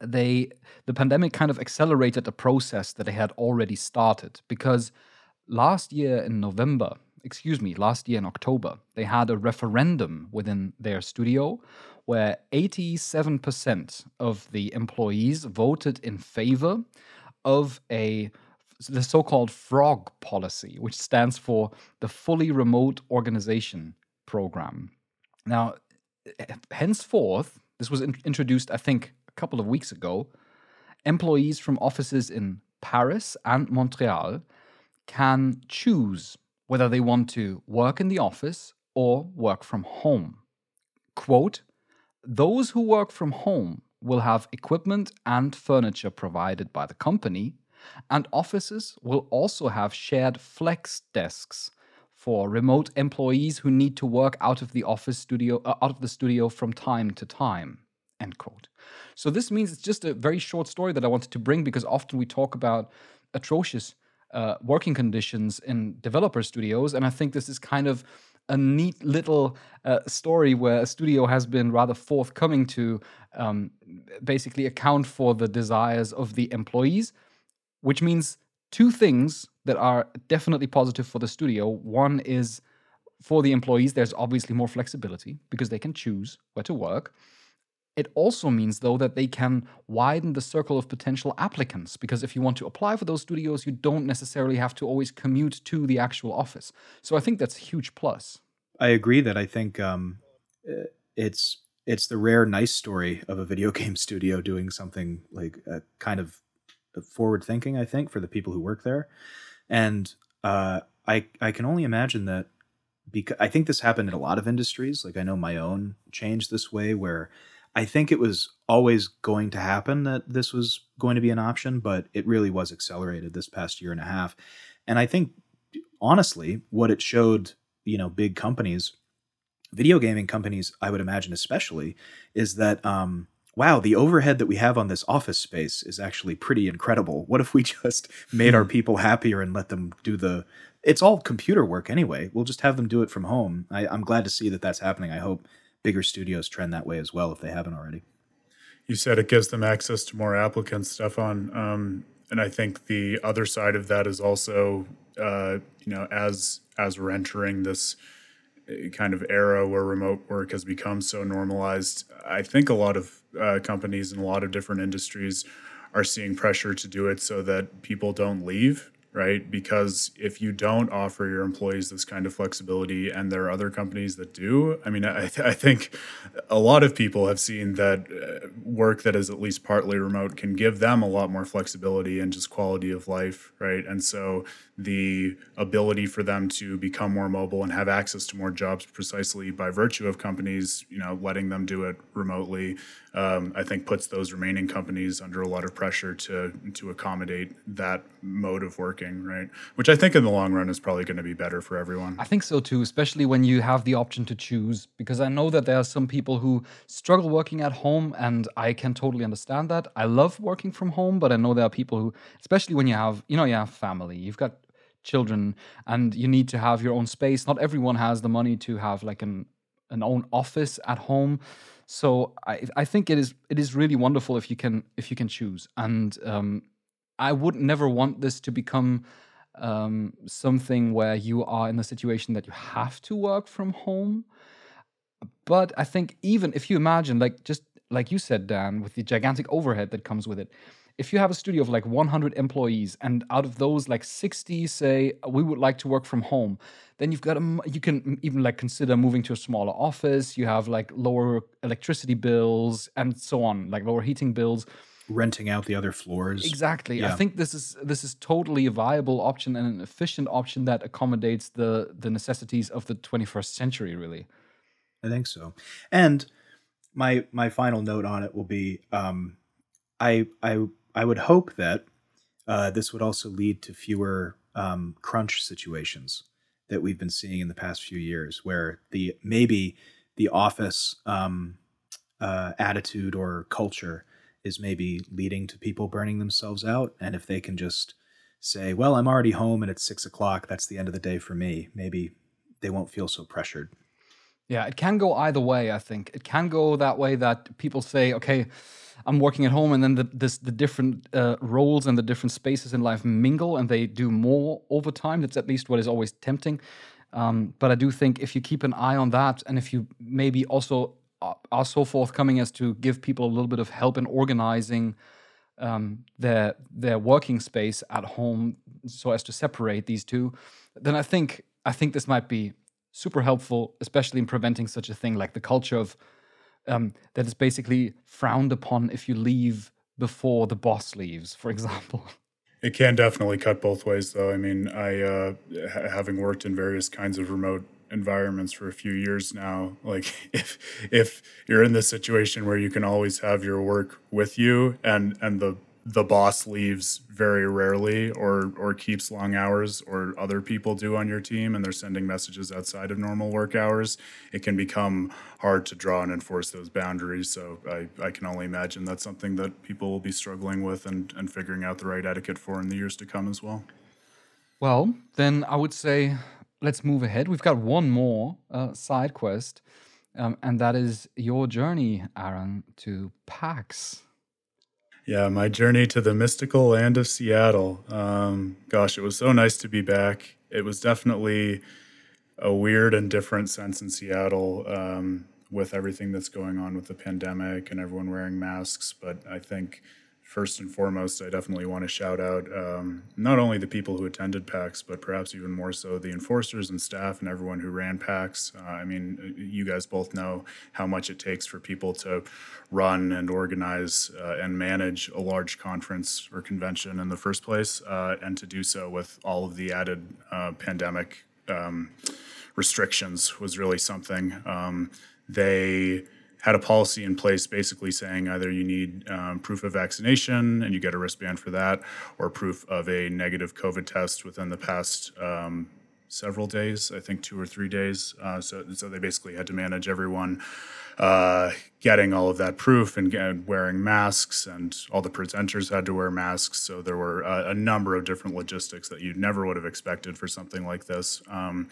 they the pandemic kind of accelerated a process that they had already started because last year in November excuse me, last year in October, they had a referendum within their studio where 87% of the employees voted in favor of a the so-called frog policy which stands for the fully remote organization program. Now henceforth this was in- introduced i think a couple of weeks ago employees from offices in paris and montreal can choose whether they want to work in the office or work from home. Quote those who work from home will have equipment and furniture provided by the company, and offices will also have shared flex desks for remote employees who need to work out of the office studio uh, out of the studio from time to time. End quote. So this means it's just a very short story that i wanted to bring because often we talk about atrocious uh, working conditions in developer studios and i think this is kind of a neat little uh, story where a studio has been rather forthcoming to um, basically account for the desires of the employees, which means two things that are definitely positive for the studio. One is for the employees, there's obviously more flexibility because they can choose where to work. It also means, though, that they can widen the circle of potential applicants because if you want to apply for those studios, you don't necessarily have to always commute to the actual office. So I think that's a huge plus. I agree that I think um, eh, it's it's the rare nice story of a video game studio doing something like a kind of forward thinking. I think for the people who work there, and uh, I I can only imagine that because I think this happened in a lot of industries. Like I know my own changed this way where I think it was always going to happen that this was going to be an option, but it really was accelerated this past year and a half. And I think honestly, what it showed, you know, big companies, video gaming companies, I would imagine especially, is that um, wow, the overhead that we have on this office space is actually pretty incredible. What if we just made our hmm. people happier and let them do the it's all computer work anyway. We'll just have them do it from home. I, am glad to see that that's happening. I hope bigger studios trend that way as well if they haven't already. You said it gives them access to more applicants, Stefan. Um, and I think the other side of that is also, uh, you know, as as we're entering this uh, kind of era where remote work has become so normalized, I think a lot of uh, companies in a lot of different industries are seeing pressure to do it so that people don't leave right? Because if you don't offer your employees this kind of flexibility, and there are other companies that do, I mean, I, th- I think a lot of people have seen that uh, work that is at least partly remote can give them a lot more flexibility and just quality of life, right? And so the ability for them to become more mobile and have access to more jobs precisely by virtue of companies, you know, letting them do it remotely, um, I think puts those remaining companies under a lot of pressure to to accommodate that mode of working, right? Which I think in the long run is probably going to be better for everyone. I think so too, especially when you have the option to choose, because I know that there are some people who struggle working at home, and I can totally understand that. I love working from home, but I know there are people who, especially when you have, you know, you have family, you've got children and you need to have your own space not everyone has the money to have like an an own office at home so I, I think it is it is really wonderful if you can if you can choose. And um, I would never want this to become um, something where you are in the situation that you have to work from home. But I think even if you imagine, like just like you said, Dan, with the gigantic overhead that comes with it, if you have a studio of like 100 employees and out of those like 60 say we would like to work from home then you've got a, you can even like consider moving to a smaller office. You have like lower electricity bills and so on like lower heating bills. Renting out the other floors. Exactly. Yeah. i think this is this is totally a viable option and an efficient option that accommodates the the necessities of the 21st century really. I think so. And my my final note on it will be um i i I would hope that uh, this would also lead to fewer um, crunch situations that we've been seeing in the past few years, where the maybe the office um, uh, attitude or culture is maybe leading to people burning themselves out, and if they can just say, "Well, I'm already home and it's six o'clock. That's the end of the day for me," maybe they won't feel so pressured. Yeah, it can go either way. I think it can go that way that people say, "Okay." I'm working at home, and then the this, the different uh, roles and the different spaces in life mingle, and they do more over time. That's at least what is always tempting. Um, but I do think if you keep an eye on that, and if you maybe also are so forthcoming as to give people a little bit of help in organizing um, their their working space at home, so as to separate these two, then I think I think this might be super helpful, especially in preventing such a thing like the culture of um, that is basically frowned upon if you leave before the boss leaves, for example. It can definitely cut both ways, though. I mean, I uh, ha- having worked in various kinds of remote environments for a few years now, like if if you're in this situation where you can always have your work with you, and and the the boss leaves very rarely or or keeps long hours or other people do on your team and they're sending messages outside of normal work hours it can become hard to draw and enforce those boundaries. So i, I can only imagine that's something that people will be struggling with and, and figuring out the right etiquette for in the years to come as well. Well then i would say let's move ahead. We've got one more uh, side quest um, and that is your journey aaron to pax yeah, my journey to the mystical land of Seattle. Um, gosh, it was so nice to be back. It was definitely a weird and different sense in Seattle um, with everything that's going on with the pandemic and everyone wearing masks. But I think first and foremost, I definitely want to shout out um, not only the people who attended PAX, but perhaps even more so the enforcers and staff and everyone who ran PAX. Uh, I mean, you guys both know how much it takes for people to run and organize uh, and manage a large conference or convention in the first place, uh, and to do so with all of the added uh, pandemic um, restrictions was really something. Um, they had a policy in place basically saying either you need um, proof of vaccination and you get a wristband for that, or proof of a negative COVID test within the past um, several days, I think two or three days. Uh, so, so they basically had to manage everyone uh, getting all of that proof and, wearing masks, and all the presenters had to wear masks. So there were a, a number of different logistics that you never would have expected for something like this. Um,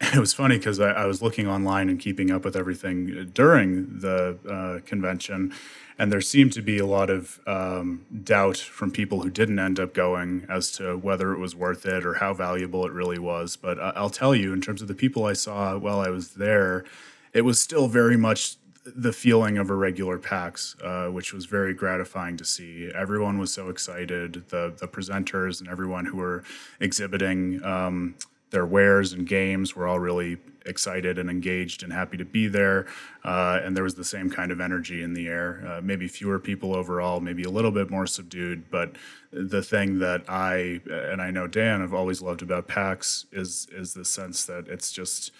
it was funny because I, I, was looking online and keeping up with everything during the uh, convention, and there seemed to be a lot of um, doubt from people who didn't end up going as to whether it was worth it or how valuable it really was. But I'll tell you, in terms of the people I saw while I was there, it was still very much the feeling of a regular PAX, uh, which was very gratifying to see. Everyone was so excited. The the presenters and everyone who were exhibiting um, their wares and games were all really excited and engaged and happy to be there. Uh, and there was the same kind of energy in the air. Uh, maybe fewer people overall, maybe a little bit more subdued. But the thing that I and I know Dan have always loved about PAX is is the sense that it's just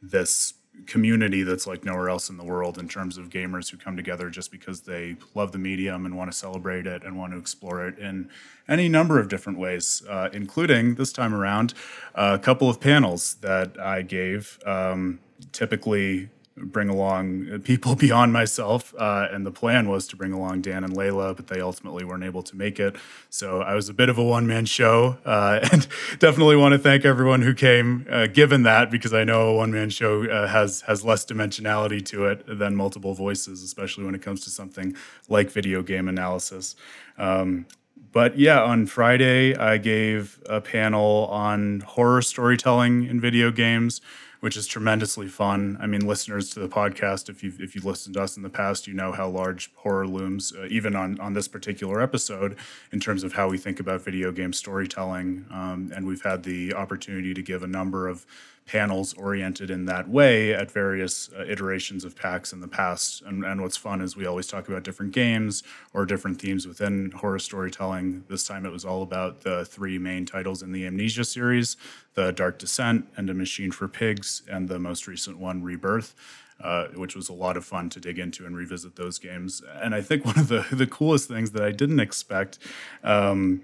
this community that's like nowhere else in the world in terms of gamers who come together just because they love the medium and want to celebrate it and want to explore it in any number of different ways, uh, including this time around a couple of panels that I gave. Um, typically, bring along people beyond myself. Uh, and the plan was to bring along Dan and Layla, but they ultimately weren't able to make it. So I was a bit of a one man show. Uh, and definitely want to thank everyone who came, uh, given that, because I know a one man show uh, has, has less dimensionality to it than multiple voices, especially when it comes to something like video game analysis. Um, but yeah, on Friday, I gave a panel on horror storytelling in video games which is tremendously fun. I mean, listeners to the podcast, if you've if you've listened to us in the past, you know how large horror looms, uh, even on on this particular episode, in terms of how we think about video game storytelling. Um, and we've had the opportunity to give a number of panels oriented in that way at various uh, iterations of PAX in the past. And, and what's fun is we always talk about different games or different themes within horror storytelling. This time it was all about the three main titles in the Amnesia series The Dark Descent and A Machine for Pigs, and the most recent one, Rebirth. Uh, which was a lot of fun to dig into and revisit those games. And I think one of the the coolest things that I didn't expect um,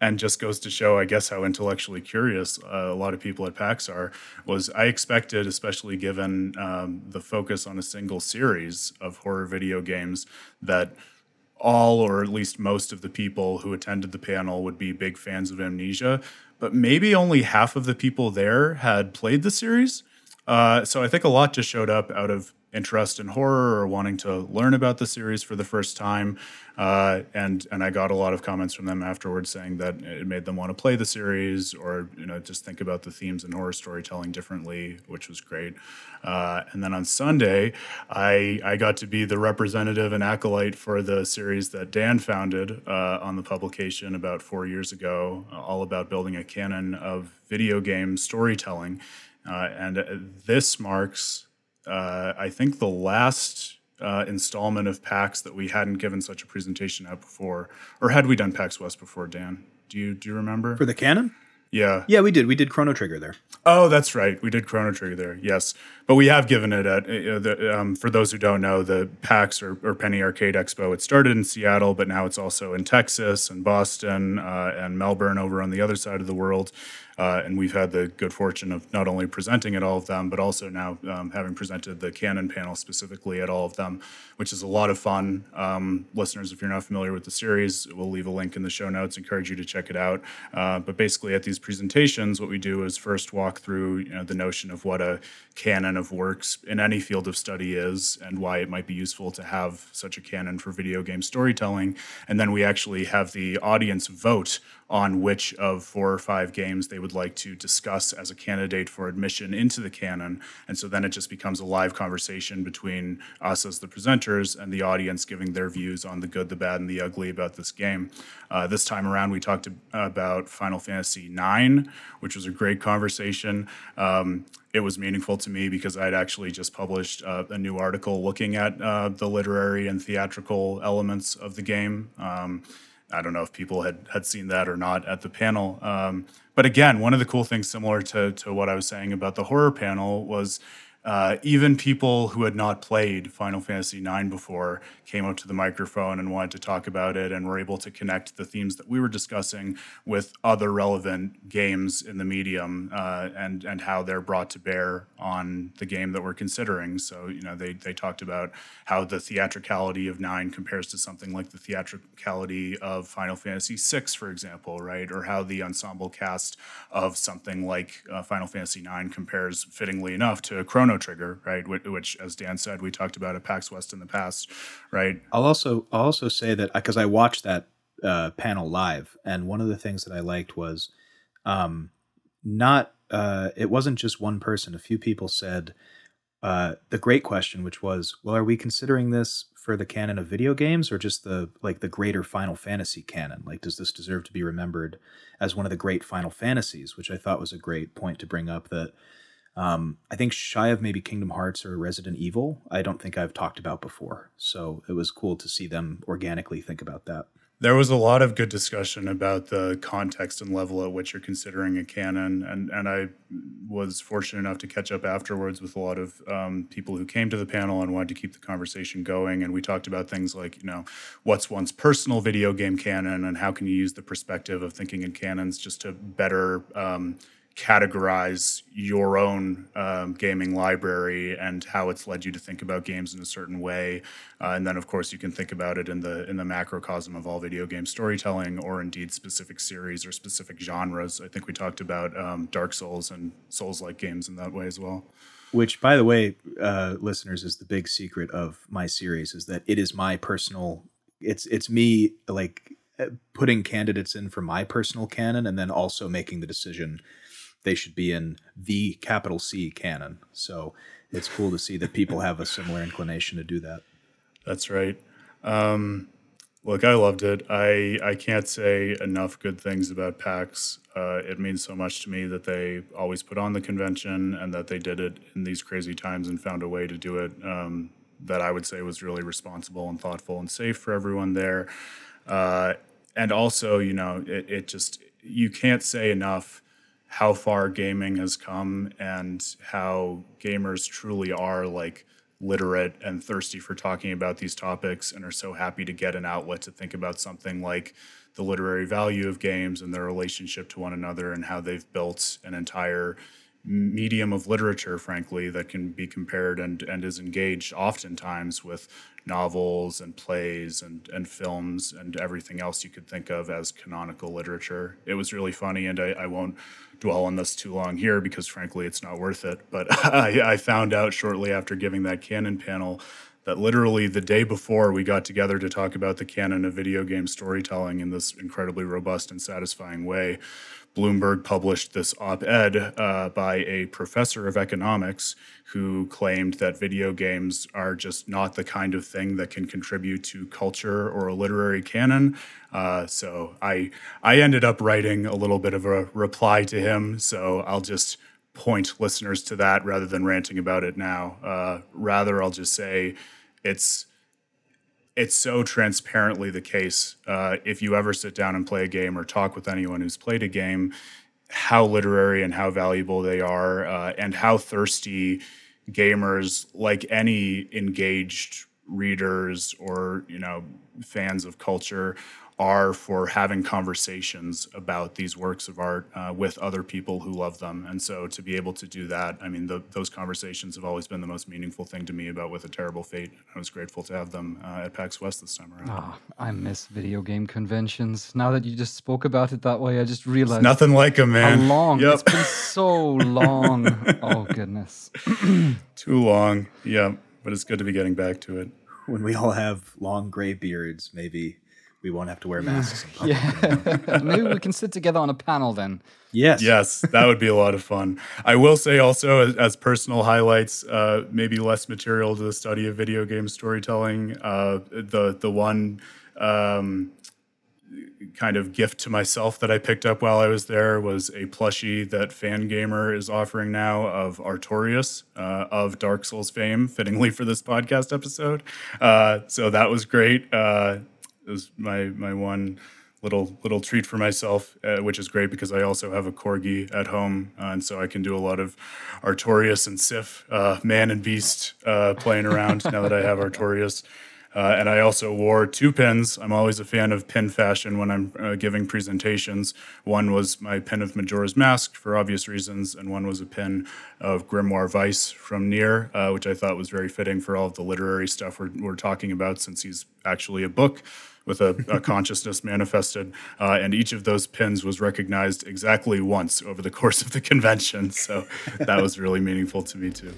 and just goes to show, I guess, how intellectually curious uh, a lot of people at PAX are. Was I expected, especially given um, the focus on a single series of horror video games, that all or at least most of the people who attended the panel would be big fans of Amnesia, but maybe only half of the people there had played the series. Uh, so I think a lot just showed up out of interest in horror or wanting to learn about the series for the first time. Uh, and and I got a lot of comments from them afterwards saying that it made them want to play the series or you know just think about the themes in horror storytelling differently, which was great. Uh, and then on Sunday, I I got to be the representative and acolyte for the series that Dan founded uh, on the publication about four years ago, all about building a canon of video game storytelling. Uh, and this marks uh, I think the last uh, installment of PAX that we hadn't given such a presentation out before, or had we done PAX West before? Dan, do you do you remember for the canon? Yeah, yeah, we did. We did Chrono Trigger there. Oh, that's right. We did Chrono Trigger there. Yes, but we have given it at uh, the, um, for those who don't know the PAX or, or, Penny Arcade Expo. It started in Seattle, but now it's also in Texas and Boston uh, and Melbourne over on the other side of the world. Uh, and we've had the good fortune of not only presenting at all of them, but also now um, having presented the Canon panel specifically at all of them, which is a lot of fun. Um, listeners, if you're not familiar with the series, we'll leave a link in the show notes. Encourage you to check it out. Uh, but basically, at these presentations, what we do is first walk through you know, the notion of what a canon of works in any field of study is and why it might be useful to have such a canon for video game storytelling. And then we actually have the audience vote on which of four or five games they would like to discuss as a candidate for admission into the canon. And so then it just becomes a live conversation between us as the presenters and the audience giving their views on the good, the bad, and the ugly about this game. Uh, this time around, we talked about Final Fantasy IX, which was a great conversation. Um, it was meaningful to me because I'd actually just published uh, a new article looking at uh, the literary and theatrical elements of the game. Um, I don't know if people had had seen that or not at the panel. Um, but again, one of the cool things, similar to to what I was saying about the horror panel, was uh, even people who had not played Final Fantasy IX before came up to the microphone and wanted to talk about it, and were able to connect the themes that we were discussing with other relevant games in the medium, uh, and and how they're brought to bear on the game that we're considering. So you know, they they talked about how the theatricality of Nine compares to something like the theatricality of Final Fantasy VI, for example, right? Or how the ensemble cast of something like uh, Final Fantasy IX compares, fittingly enough, to Chrono Chrono Trigger, right? Which, which, as Dan said, we talked about at PAX West in the past, right? I'll also I'll also say that because I watched that uh, panel live, and one of the things that I liked was um, not uh, it wasn't just one person. A few people said uh, the great question, which was, well, are we considering this for the canon of video games or just the like the greater Final Fantasy canon? Like, does this deserve to be remembered as one of the great Final Fantasies? Which I thought was a great point to bring up. That um, I think shy of maybe Kingdom Hearts or Resident Evil, I don't think I've talked about before. So it was cool to see them organically think about that. There was a lot of good discussion about the context and level at which you're considering a canon, and and I was fortunate enough to catch up afterwards with a lot of um, people who came to the panel and wanted to keep the conversation going. And we talked about things like you know what's one's personal video game canon, and how can you use the perspective of thinking in canons just to better um, categorize your own um, gaming library and how it's led you to think about games in a certain way, uh, and then of course you can think about it in the in the macrocosm of all video game storytelling, or indeed specific series or specific genres. I think we talked about um, Dark Souls and Souls-like games in that way as well. Which, by the way, uh, listeners, is the big secret of my series is that it is my personal. It's it's me like uh, putting candidates in for my personal canon, and then also making the decision they should be in the capital C canon. So it's cool to see that people have a similar inclination to do that. That's right. Um, look, I loved it. I I can't say enough good things about PAX. Uh, it means so much to me that they always put on the convention and that they did it in these crazy times and found a way to do it um, that I would say was really responsible and thoughtful and safe for everyone there. Uh, and also, you know, it, it just you can't say enough how far gaming has come and how gamers truly are like literate and thirsty for talking about these topics and are so happy to get an outlet to think about something like the literary value of games and their relationship to one another and how they've built an entire medium of literature, frankly, that can be compared and, and is engaged oftentimes with novels and plays and, and films and everything else you could think of as canonical literature. It was really funny, and I, I won't dwell on this too long here because, frankly, it's not worth it. But I, I found out shortly after giving that canon panel that literally the day before we got together to talk about the canon of video game storytelling in this incredibly robust and satisfying way, Bloomberg published this op ed uh, by a professor of economics who claimed that video games are just not the kind of thing that can contribute to culture or a literary canon. Uh, so I, I ended up writing a little bit of a reply to him. So I'll just point listeners to that rather than ranting about it now. Uh, rather, I'll just say it's it's so transparently the case. Uh, if you ever sit down and play a game or talk with anyone who's played a game, how literary and how valuable they are, uh, and how thirsty gamers, like any engaged readers or you know fans of culture, are for having conversations about these works of art uh, with other people who love them. And so to be able to do that, I mean, the, those conversations have always been the most meaningful thing to me about With a Terrible Fate. I was grateful to have them uh, at PAX West this time around. Oh, I miss video game conventions. Now that you just spoke about it that way, I just realized it's nothing like them, man. How long? Yep. It's been so long. oh goodness. Too long. Yeah, but it's good to be getting back to it. When we all have long gray beards, maybe we won't have to wear masks. yeah, maybe we can sit together on a panel then. Yes, yes, that would be a lot of fun. I will say also, as, as personal highlights, uh, maybe less material to the study of video game storytelling. Uh, the the one um, kind of gift to myself that I picked up while I was there was a plushie that Fangamer is offering now of Artorias uh, of Dark Souls fame, fittingly for this podcast episode. Uh, so that was great. Uh, it was my my one little little treat for myself, uh, which is great because I also have a corgi at home, uh, and so I can do a lot of Artorias and Sif, uh, man and beast, uh, playing around now that I have Artorias. Uh, and I also wore two pins. I'm always a fan of pin fashion when I'm uh, giving presentations. One was my pin of Majora's Mask for obvious reasons, and one was a pin of Grimoire Weiss from Nier, which I thought was very fitting for all of the literary stuff we're, we're talking about since he's actually a book with a, a consciousness manifested. Uh, and each of those pins was recognized exactly once over the course of the convention. So that was really meaningful to me too.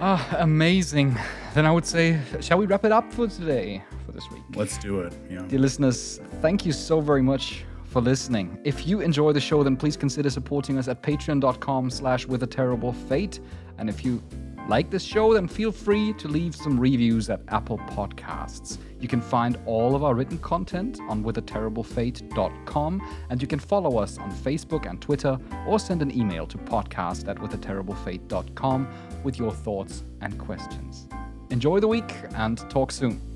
Ah, oh, amazing. Then I would say, shall we wrap it up for today, for this week? Let's do it. Yeah. Dear listeners, thank you so very much for listening. If you enjoy the show, then please consider supporting us at patreon.com slash with a terrible fate. And if you like this show, then feel free to leave some reviews at Apple Podcasts. You can find all of our written content on withaterriblefate.com, and you can follow us on Facebook and Twitter, or send an email to podcast at withaterriblefate.com with your thoughts and questions. Enjoy the week and talk soon.